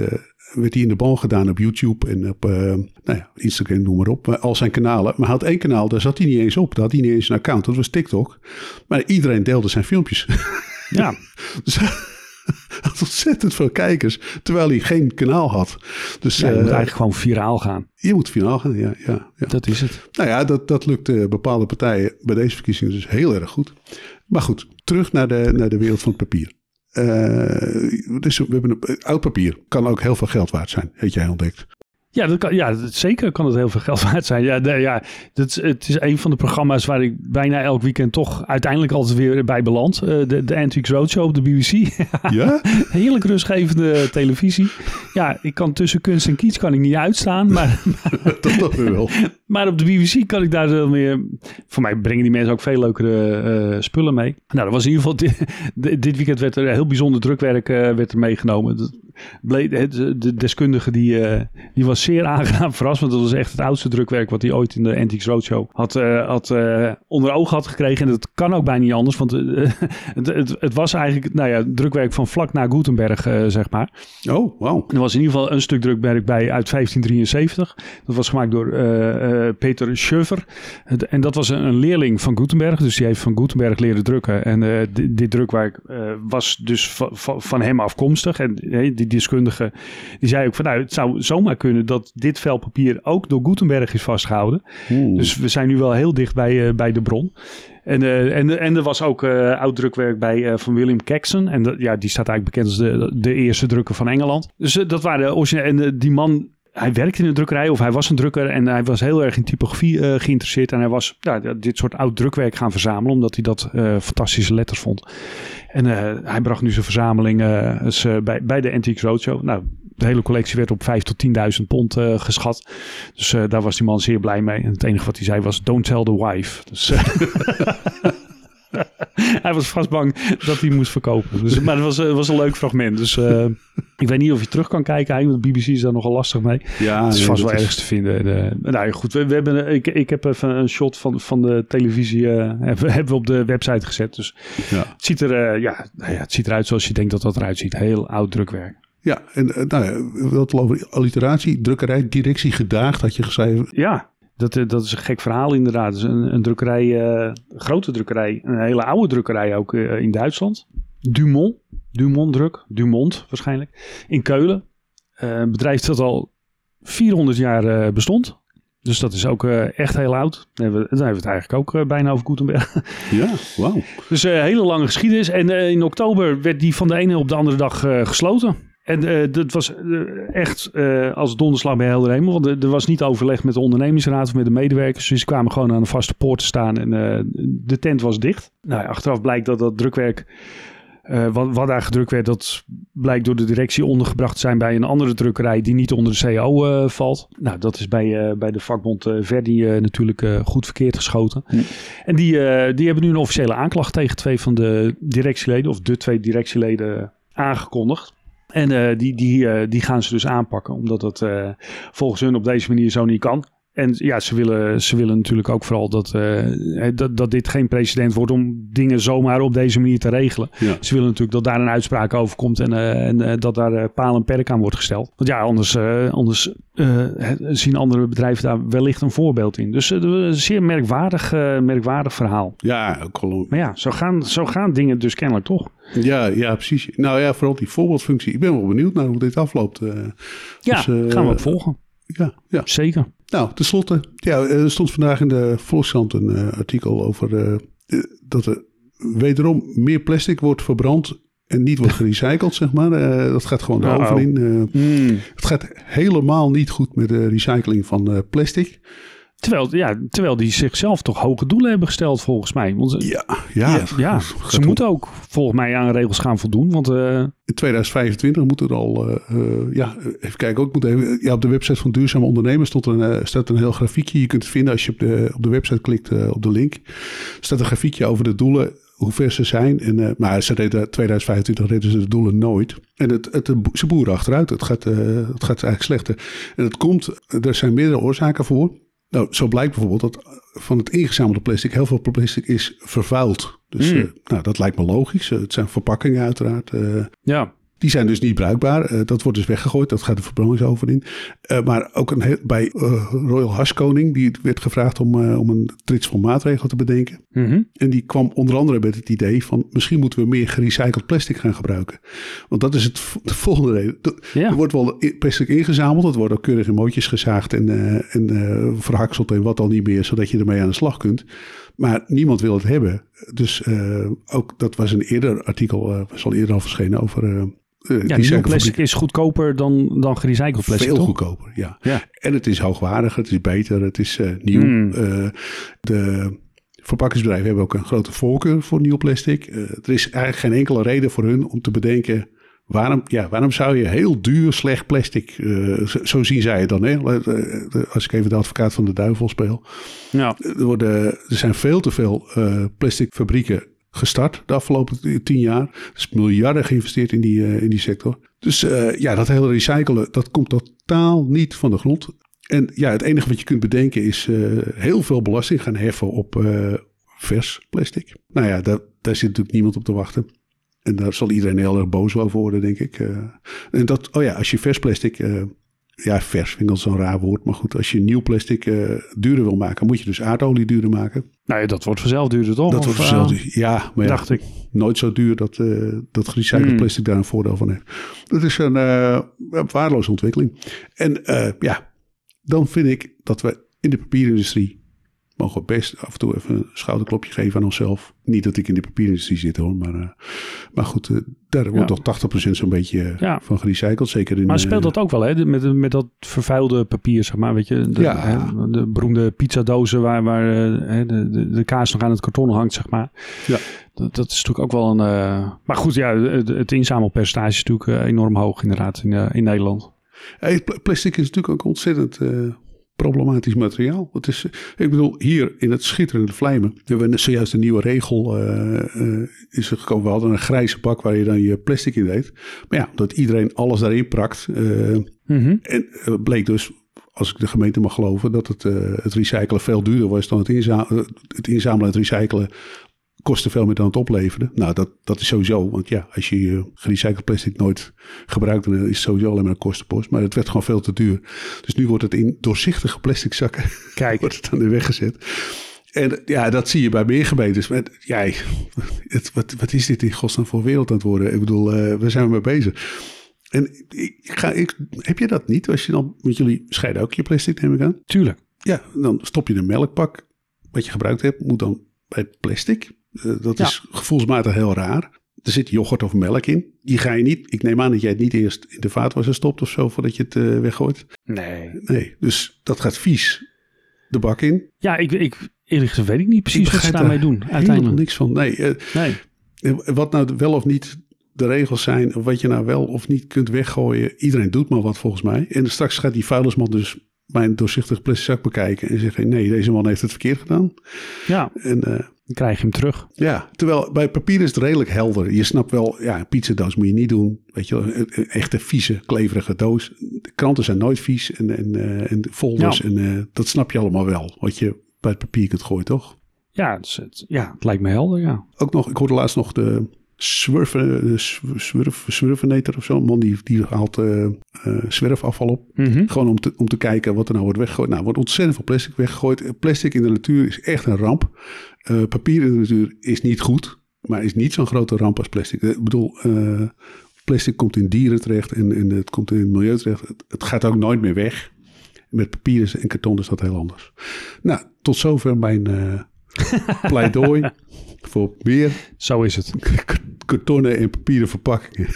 werd hij in de bal gedaan op YouTube en op uh, nou ja, Instagram, noem maar op. Al zijn kanalen. Maar hij had één kanaal, daar zat hij niet eens op. Daar had hij niet eens een account. Dat was TikTok. Maar iedereen deelde zijn filmpjes. Ja. *laughs* dus *laughs* had ontzettend veel kijkers, terwijl hij geen kanaal had. Dus, ja, je moet eigenlijk gewoon viraal gaan. Je moet viraal gaan, ja. ja, ja. Dat is het. Nou ja, dat, dat lukt bepaalde partijen bij deze verkiezingen dus heel erg goed. Maar goed, terug naar de, naar de wereld van het papier. Uh, dus we hebben een, oud papier kan ook heel veel geld waard zijn, heeft jij ontdekt. Ja, dat kan, ja, zeker kan het heel veel geld *laughs* waard zijn. Ja, de, ja dat, het is een van de programma's waar ik bijna elk weekend toch uiteindelijk altijd weer bij beland. Uh, de, de Antiques Roadshow op de BBC. *laughs* Ja? Heerlijk rustgevende televisie. Ja, ik kan tussen kunst en kiets kan ik niet uitstaan. Maar, *laughs* dat toch wel. Maar op de BBC kan ik daar wel meer... Voor mij brengen die mensen ook veel leukere uh, spullen mee. Nou, dat was in ieder geval... Dit, dit weekend werd er heel bijzonder drukwerk uh, werd er meegenomen. Dat de, de deskundige die, uh, die was zeer aangenaam verrast. Want dat was echt het oudste drukwerk wat hij ooit in de Antiques Roadshow had, had onder ogen had gekregen. En dat kan ook bijna niet anders. Want *laughs* het, het, het, was eigenlijk nou ja, drukwerk van vlak na Gutenberg, zeg maar. Oh, wow. Er was in ieder geval een stuk drukwerk bij uit 1573. Dat was gemaakt door... Peter Schöver. En dat was een, een, leerling van Gutenberg. Dus die heeft van Gutenberg leren drukken. En dit, dit drukwerk was dus van, van hem afkomstig. En die deskundige die zei ook van nou, het zou zomaar kunnen dat dit vel papier ook door Gutenberg is vastgehouden. Oeh. Dus we zijn nu wel heel dicht bij, bij de bron. En, uh, en, en er was ook uh, oud drukwerk bij uh, van William Caxton. En dat, ja, die staat eigenlijk bekend als de, de eerste drukker van Engeland. Dus dat waren de originele. En die man hij werkte in een drukkerij of hij was een drukker en hij was heel erg in typografie uh, geïnteresseerd. En hij was ja, dit soort oud drukwerk gaan verzamelen omdat hij dat uh, fantastische letters vond. En uh, hij bracht nu zijn verzameling bij, bij de Antiques Roadshow. Nou, de hele collectie werd op 5 tot 10.000 pond geschat. Dus daar was die man zeer blij mee. En het enige wat hij zei was, don't tell the wife. Dus... *laughs* *laughs* hij was vast bang dat hij moest verkopen. Dus, maar het was, was een leuk fragment. Dus uh, ik weet niet of je terug kan kijken. De BBC is daar nogal lastig mee. Ja, het is vast wel ergens te vinden. De, nou goed, we, we, hebben, ik, ik heb even een shot van, van de televisie uh, hebben, *laughs* hebben we op de website gezet. Dus ja. Het, ziet er, uh, ja, nou ja, het ziet eruit zoals je denkt dat dat eruit ziet. Heel oud drukwerk. Ja, en nou ja, wat over alliteratie, drukkerij, directie gedaagd had je geschreven. Ja, dat, dat is een gek verhaal inderdaad. Dus een, een drukkerij, uh, grote drukkerij, een hele oude drukkerij ook uh, in Duitsland. Dumont, Dumont Druk, Dumont waarschijnlijk, in Keulen. Een bedrijf dat al 400 jaar bestond. Dus dat is ook echt heel oud. Dan hebben, we, dan hebben we het eigenlijk ook bijna over Gutenberg. *laughs* Ja, wauw. Dus een hele lange geschiedenis. En in oktober werd die van de ene op de andere dag gesloten. En dat was echt als donderslag bij helder hemel. Want er was niet overleg met de ondernemingsraad of met de medewerkers. Dus ze kwamen gewoon aan de vaste poort te staan en de tent was dicht. Nou, achteraf blijkt dat dat drukwerk uh, wat, wat, daar gedrukt werd, dat blijkt door de directie ondergebracht te zijn bij een andere drukkerij die niet onder de CAO uh, valt. Nou, dat is bij, uh, bij de vakbond Verdi natuurlijk goed verkeerd geschoten. En die, die hebben nu een officiële aanklacht tegen twee van de directieleden, of de twee directieleden, aangekondigd. En die, die, die gaan ze dus aanpakken, omdat dat volgens hun op deze manier zo niet kan. En ja, ze willen, ze willen natuurlijk ook vooral dat, uh, dat, dat dit geen precedent wordt om dingen zomaar op deze manier te regelen. Ze willen natuurlijk dat daar een uitspraak over komt en, uh, en uh, dat daar paal en perk aan wordt gesteld. Want ja, anders, anders zien andere bedrijven daar wellicht een voorbeeld in. Dus een zeer merkwaardig, merkwaardig verhaal. Ja, Maar ja, zo gaan, zo gaan dingen dus kennelijk toch. Ja, ja, precies. Nou ja, vooral die voorbeeldfunctie. Ik ben wel benieuwd naar hoe dit afloopt. ja, dus, gaan we het volgen. Ja, ja. Zeker. Nou, tenslotte. Ja, er stond vandaag in de Volkskrant een uh, artikel over uh, dat er wederom meer plastic wordt verbrand en niet wordt *laughs* gerecycled, zeg maar. Uh, dat gaat gewoon nou, overin. Mm. Het gaat helemaal niet goed met de recycling van plastic. Terwijl, ja, terwijl die zichzelf toch hoge doelen hebben gesteld, volgens mij. Want, ja, ja, ja, ze moeten ook volgens mij aan regels gaan voldoen. Want, uh... In 2025 moet er al, uh, ja, even kijken, ook moet even, ja, op de website van Duurzame Ondernemers stond een, staat een heel grafiekje. Je kunt het vinden als je op de, op de website klikt op de link. Er staat een grafiekje over de doelen hoe ver ze zijn. En, uh, maar ze reden 2025 reden ze de doelen nooit. En het, het, ze boeren achteruit. Het gaat, uh, het gaat eigenlijk slechter. En het komt, er zijn meerdere oorzaken voor. Nou, zo blijkt bijvoorbeeld dat van het ingezamelde plastic heel veel plastic is vervuild. Dus mm. nou, dat lijkt me logisch. Het zijn verpakkingen uiteraard. Uh, ja. Die zijn dus niet bruikbaar. Uh, dat wordt dus weggegooid. Dat gaat de verbrandingsover in. Uh, maar ook een, bij uh, Royal Haskoning, die werd gevraagd om, om een trits van maatregelen te bedenken. Mm -hmm. En die kwam onder andere met het idee van misschien moeten we meer gerecycled plastic gaan gebruiken. Want dat is het, de volgende reden. Ja. Er wordt wel plastic ingezameld. Het wordt ook keurig in mootjes gezaagd en, en verhakseld en wat al niet meer, zodat je ermee aan de slag kunt. Maar niemand wil het hebben. Dus ook dat was een eerder artikel, was al eerder al verschenen over uh, ja, nieuw plastic is goedkoper dan, dan gerecycled plastic. Veel goedkoper, ja. ja. En het is hoogwaardiger, het is beter, het is uh, nieuw. Mm. Uh, de verpakkingsbedrijven hebben ook een grote voorkeur voor nieuw plastic. er is eigenlijk geen enkele reden voor hun om te bedenken. Waarom, ja, waarom zou je heel duur, slecht plastic. Zo, zo, zien zij het dan, hè? Als ik even de advocaat van de duivel speel. Ja. Er, worden, er zijn veel te veel plastic fabrieken gestart de afgelopen tien jaar. Dus miljarden geïnvesteerd in die, uh, in die sector. Dus uh, ja, dat hele recyclen, dat komt totaal niet van de grond. En ja, het enige wat je kunt bedenken is uh, heel veel belasting gaan heffen op vers plastic. Nou ja, daar, daar zit natuurlijk niemand op te wachten. En daar zal iedereen heel erg boos over worden, denk ik. en dat, oh ja, als je vers plastic ja, vers vind ik zo'n raar woord. Maar goed, als je nieuw plastic uh, duurder wil maken, moet je dus aardolie duurder maken. Nou ja, dat wordt vanzelf duurder toch? Dat wordt vanzelf duurder, ja. Maar dacht ik. Nooit zo duur dat, uh, dat gerecycled mm. plastic daar een voordeel van heeft. Dat is een uh, waardeloze ontwikkeling. En ja, dan vind ik dat we in de papierindustrie mogen best af en toe even een schouderklopje geven aan onszelf. Niet dat ik in de papierindustrie zit hoor, maar, uh, maar goed, uh, daar wordt toch 80% zo'n beetje uh, ja. van gerecycled. Zeker in, maar speelt dat ook wel hè, met, met dat vervuilde papier, zeg maar. Weet je, de, ja. hè, de beroemde pizzadozen waar, waar de, de, de, kaas nog aan het karton hangt, zeg maar. Ja. Dat, dat is natuurlijk ook wel een... maar goed, ja, het, het inzamelpercentage is natuurlijk enorm hoog inderdaad in, in Nederland. Hey, plastic is natuurlijk ook ontzettend problematisch materiaal. Het is, ik bedoel, hier in het schitterende Vlijmen hebben we zojuist een nieuwe regel uh, uh, is er gekomen. We hadden een grijze bak waar je dan je plastic in deed. Maar ja, dat iedereen alles daarin prakt. Uh. En bleek dus, als ik de gemeente mag geloven, dat het, het recyclen veel duurder was dan het, inza- het inzamelen en het recyclen kosten veel meer dan het opleveren. Nou, dat, dat is sowieso. Want ja, als je je gerecycled plastic nooit gebruikt, dan is het sowieso alleen maar een kostenpost. Maar het werd gewoon veel te duur. Dus nu wordt het in doorzichtige plastic zakken. *laughs* Kijk. wordt het dan weer weggezet. En ja, dat zie je bij meer gemeentes. Maar jij, het, wat, wat is dit in godsnaam voor wereld aan het worden? Ik bedoel, uh, waar zijn we mee bezig? En ik ga, ik, heb je dat niet? Als je dan, met jullie scheiden ook je plastic, neem ik aan? Tuurlijk. Ja, dan stop je een melkpak. Wat je gebruikt hebt, moet dan bij plastic. Uh, dat is gevoelsmatig heel raar. er zit yoghurt of melk in. Die ga je niet, ik neem aan dat jij het niet eerst in de vaatwasser stopt of zo voordat je het uh, weggooit. Nee. Nee, dus dat gaat vies de bak in. Ja, ik, ik eerlijk gezegd weet ik niet precies ik wat ze daarmee doen. Uiteindelijk niks van. Nee, uh, nee. Wat nou wel of niet de regels zijn, of wat je nou wel of niet kunt weggooien. Iedereen doet maar wat volgens mij. En straks gaat die vuilnisman dus mijn doorzichtig plastic zak bekijken en zeggen: nee, deze man heeft het verkeerd gedaan. Ja. En uh, dan krijg je hem terug. Ja, terwijl bij papier is het redelijk helder. Je snapt wel, ja, een pizzadoos moet je niet doen. Weet je een echte vieze, kleverige doos. De kranten zijn nooit vies en, en, uh, en folders. Ja. En uh, dat snap je allemaal wel, wat je bij het papier kunt gooien, toch? Ja, het, ja, het lijkt me helder, ja. Ook nog, ik hoorde laatst nog de Zwurf, zwurveneter of zo. Man die, die haalt uh, uh, zwerfafval op. Mm -hmm. Gewoon om te, om te kijken wat er nou wordt weggegooid. Nou, wordt ontzettend veel plastic weggegooid. Plastic in de natuur is echt een ramp. Uh, papier in de natuur is niet goed. Maar is niet zo'n grote ramp als plastic. Ik bedoel, plastic komt in dieren terecht en, en het komt in het milieu terecht. Het, het gaat ook nooit meer weg. Met papier en karton is dat heel anders. Nou, tot zover mijn pleidooi *laughs* voor meer. Zo is het. *laughs* Kartonnen en papieren verpakkingen. *laughs*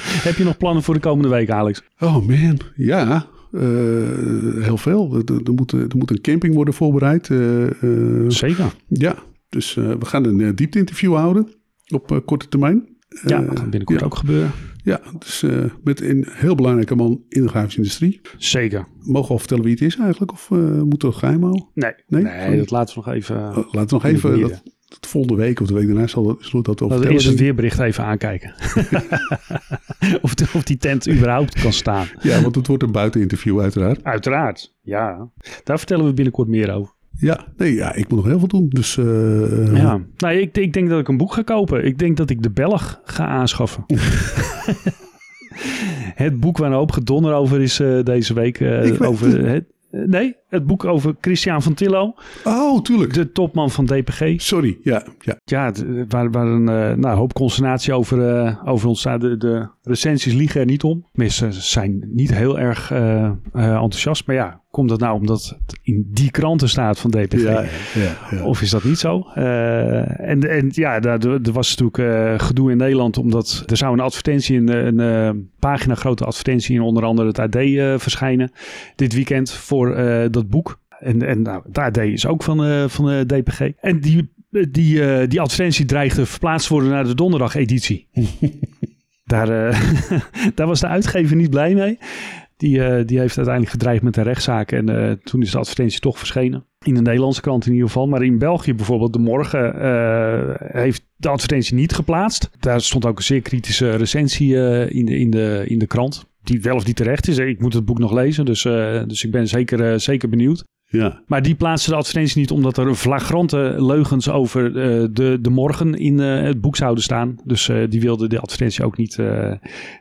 Heb je nog plannen voor de komende week, Alex? Oh man, ja. Uh, heel veel. Er, er, moet, er moet een camping worden voorbereid. Uh, uh, Zeker. Ja, dus we gaan een diepte-interview houden op korte termijn. Ja, dat gaat binnenkort ja. ook gebeuren. Ja, dus uh, met een heel belangrijke man in de grafische industrie. Zeker. Mogen we al vertellen wie het is eigenlijk? Of uh, moeten we het geheim houden? Nee, nee, nee dat laten we nog even... Uh, laten we nog even... Dat, dat volgende week of de week daarna zal, we dat over Laten we eerst het weerbericht even aankijken. *laughs* of, de, of die tent überhaupt kan staan. Ja, want het wordt een buiteninterview uiteraard. Uiteraard, ja. Daar vertellen we binnenkort meer over. Ja, nee, ja, ik moet nog heel veel doen. Dus, uh, ja, nou, ik, ik denk dat ik een boek ga kopen. Ik denk dat ik de Belg ga aanschaffen. *laughs* het boek waar een hoop gedonder over is uh, deze week. Uh, over het, nee, het boek over Christian van Tillo. Oh, tuurlijk. De topman van DPG. Sorry, ja. Ja, ja waar, waar een nou, hoop consternatie over, uh, over ontstaat. De, de recensies liegen er niet om. Mensen zijn niet heel erg enthousiast. Maar ja, komt dat nou omdat het in die kranten staat van DPG? Ja, ja. Of is dat niet zo? en, en ja, daar, er was natuurlijk gedoe in Nederland. Omdat er zou een advertentie, een, een pagina grote advertentie in onder andere het AD verschijnen. Dit weekend voor dat boek. En, en nou, het AD is ook van, uh, van de DPG. En die, die, uh, die advertentie dreigde verplaatst worden naar de donderdag-editie. *laughs* daar, uh, *laughs* daar was de uitgever niet blij mee. Die, die heeft uiteindelijk gedreigd met een rechtszaak. En toen is de advertentie toch verschenen. In de Nederlandse krant in ieder geval. Maar in België bijvoorbeeld, de morgen, heeft de advertentie niet geplaatst. Daar stond ook een zeer kritische recensie in, de, in, de, in de krant die wel of niet terecht is. Ik moet het boek nog lezen, dus, dus ik ben zeker, zeker benieuwd. Ja. Maar die plaatste de advertentie niet omdat er flagrante leugens over uh, de, de morgen in het boek zouden staan. Dus die wilde de advertentie ook niet,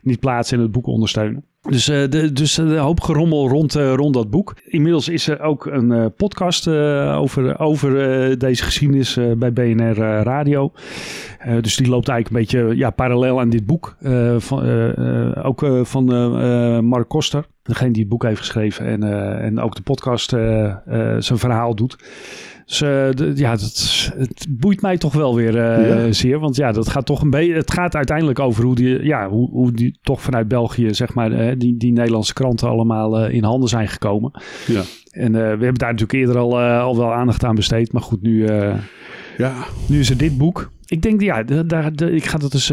niet plaatsen en het boek ondersteunen. Dus, uh, de, dus een hoop gerommel rond, uh, rond dat boek. Inmiddels is er ook een podcast over, over deze geschiedenis bij BNR Radio. dus die loopt eigenlijk een beetje ja, parallel aan dit boek. van, ook van Mark Koster, degene die het boek heeft geschreven en, en ook de podcast zijn verhaal doet. Dus uh, de, ja, dat, het boeit mij toch wel weer uh, ja. zeer. Want ja, dat gaat toch een beetje. Het gaat uiteindelijk over hoe die, ja, hoe, hoe die toch vanuit België, zeg maar, uh, die, die Nederlandse kranten allemaal in handen zijn gekomen. Ja. En we hebben daar natuurlijk eerder al, al wel aandacht aan besteed. Maar goed, nu, ja. nu is er dit boek. Ik denk, ja, daar, ik, ga dat eens,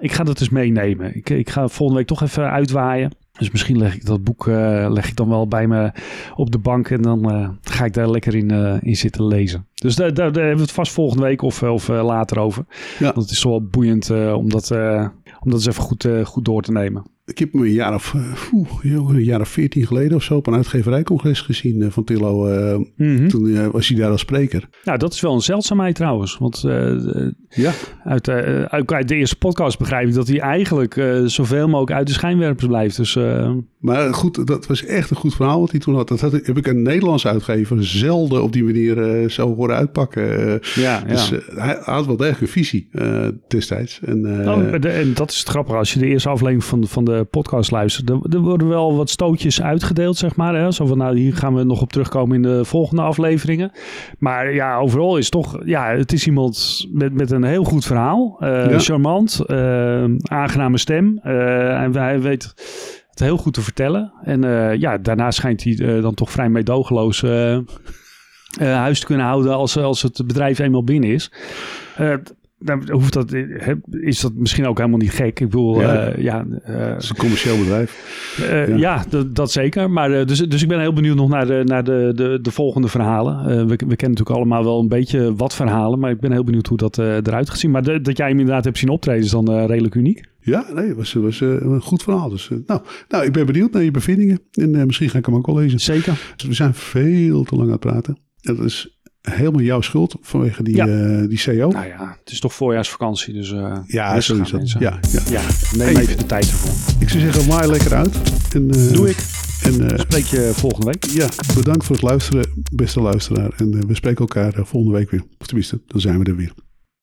ik ga dat eens meenemen. Ik, ik ga volgende week toch even uitwaaien. Dus misschien leg ik dat boek uh, leg ik dan wel bij me op de bank en dan uh, ga ik daar lekker in, uh, in zitten lezen. Dus daar, daar, daar, hebben we het vast volgende week of, of later over. Ja. Want het is wel boeiend om, dat, om dat eens even goed, goed door te nemen. Ik heb hem een jaar of, oeh, een jaar of veertien geleden of zo op een uitgeverijcongres gezien van Tillo. Mm -hmm. Toen was hij daar als spreker. Nou, dat is wel een zeldzaamheid trouwens. Want ja. uit, uit de eerste podcast begrijp ik dat hij eigenlijk zoveel mogelijk uit de schijnwerpers blijft. Dus maar goed, dat was echt een goed verhaal wat hij toen had. Dat had, heb ik een Nederlandse uitgever zelden op die manier zo horen uitpakken. Ja, dus ja. hij had wel degelijk een visie destijds. En, oh, en dat is het grappige. Als je de eerste aflevering van, van, de, de podcast luistert, er, er, worden wel wat stootjes uitgedeeld, zeg maar. Hè? Zo van, nou, hier gaan we nog op terugkomen in de volgende afleveringen. Maar ja, overal is toch, ja, het is iemand met, met een heel goed verhaal. Uh, Charmant, uh, aangename stem. en hij weet het heel goed te vertellen. En ja, daarna schijnt hij dan toch vrij meedogenloos huis te kunnen houden als, als het bedrijf eenmaal binnen is. Uh, dan hoeft dat, is dat misschien ook helemaal niet gek. Ik bedoel, ja, uh, ja uh, het is een commercieel bedrijf. Uh, ja, ja dat, dat, zeker. Maar dus, dus ik ben heel benieuwd nog naar de, naar de, de, de volgende verhalen. we, we kennen natuurlijk allemaal wel een beetje wat verhalen, maar ik ben heel benieuwd hoe dat eruit gaat zien. Maar de, dat jij hem inderdaad hebt zien optreden is dan redelijk uniek. Ja, nee, was, was een goed verhaal. Dus, nou, nou, ik ben benieuwd naar je bevindingen. En misschien ga ik hem ook wel lezen. Zeker. Dus we zijn veel te lang aan het praten. Dat is helemaal jouw schuld vanwege die, ja. uh, die CO. Nou ja, het is toch voorjaarsvakantie, dus uh, ja, zo is dat. Ja, ja. ja, neem hey, even de tijd ervoor. Ik zou zeggen, maai lekker uit. En, uh, Doe ik. En spreek je volgende week. Ja, bedankt voor het luisteren, beste luisteraar. En we spreken elkaar volgende week weer. Of tenminste, dan zijn we er weer.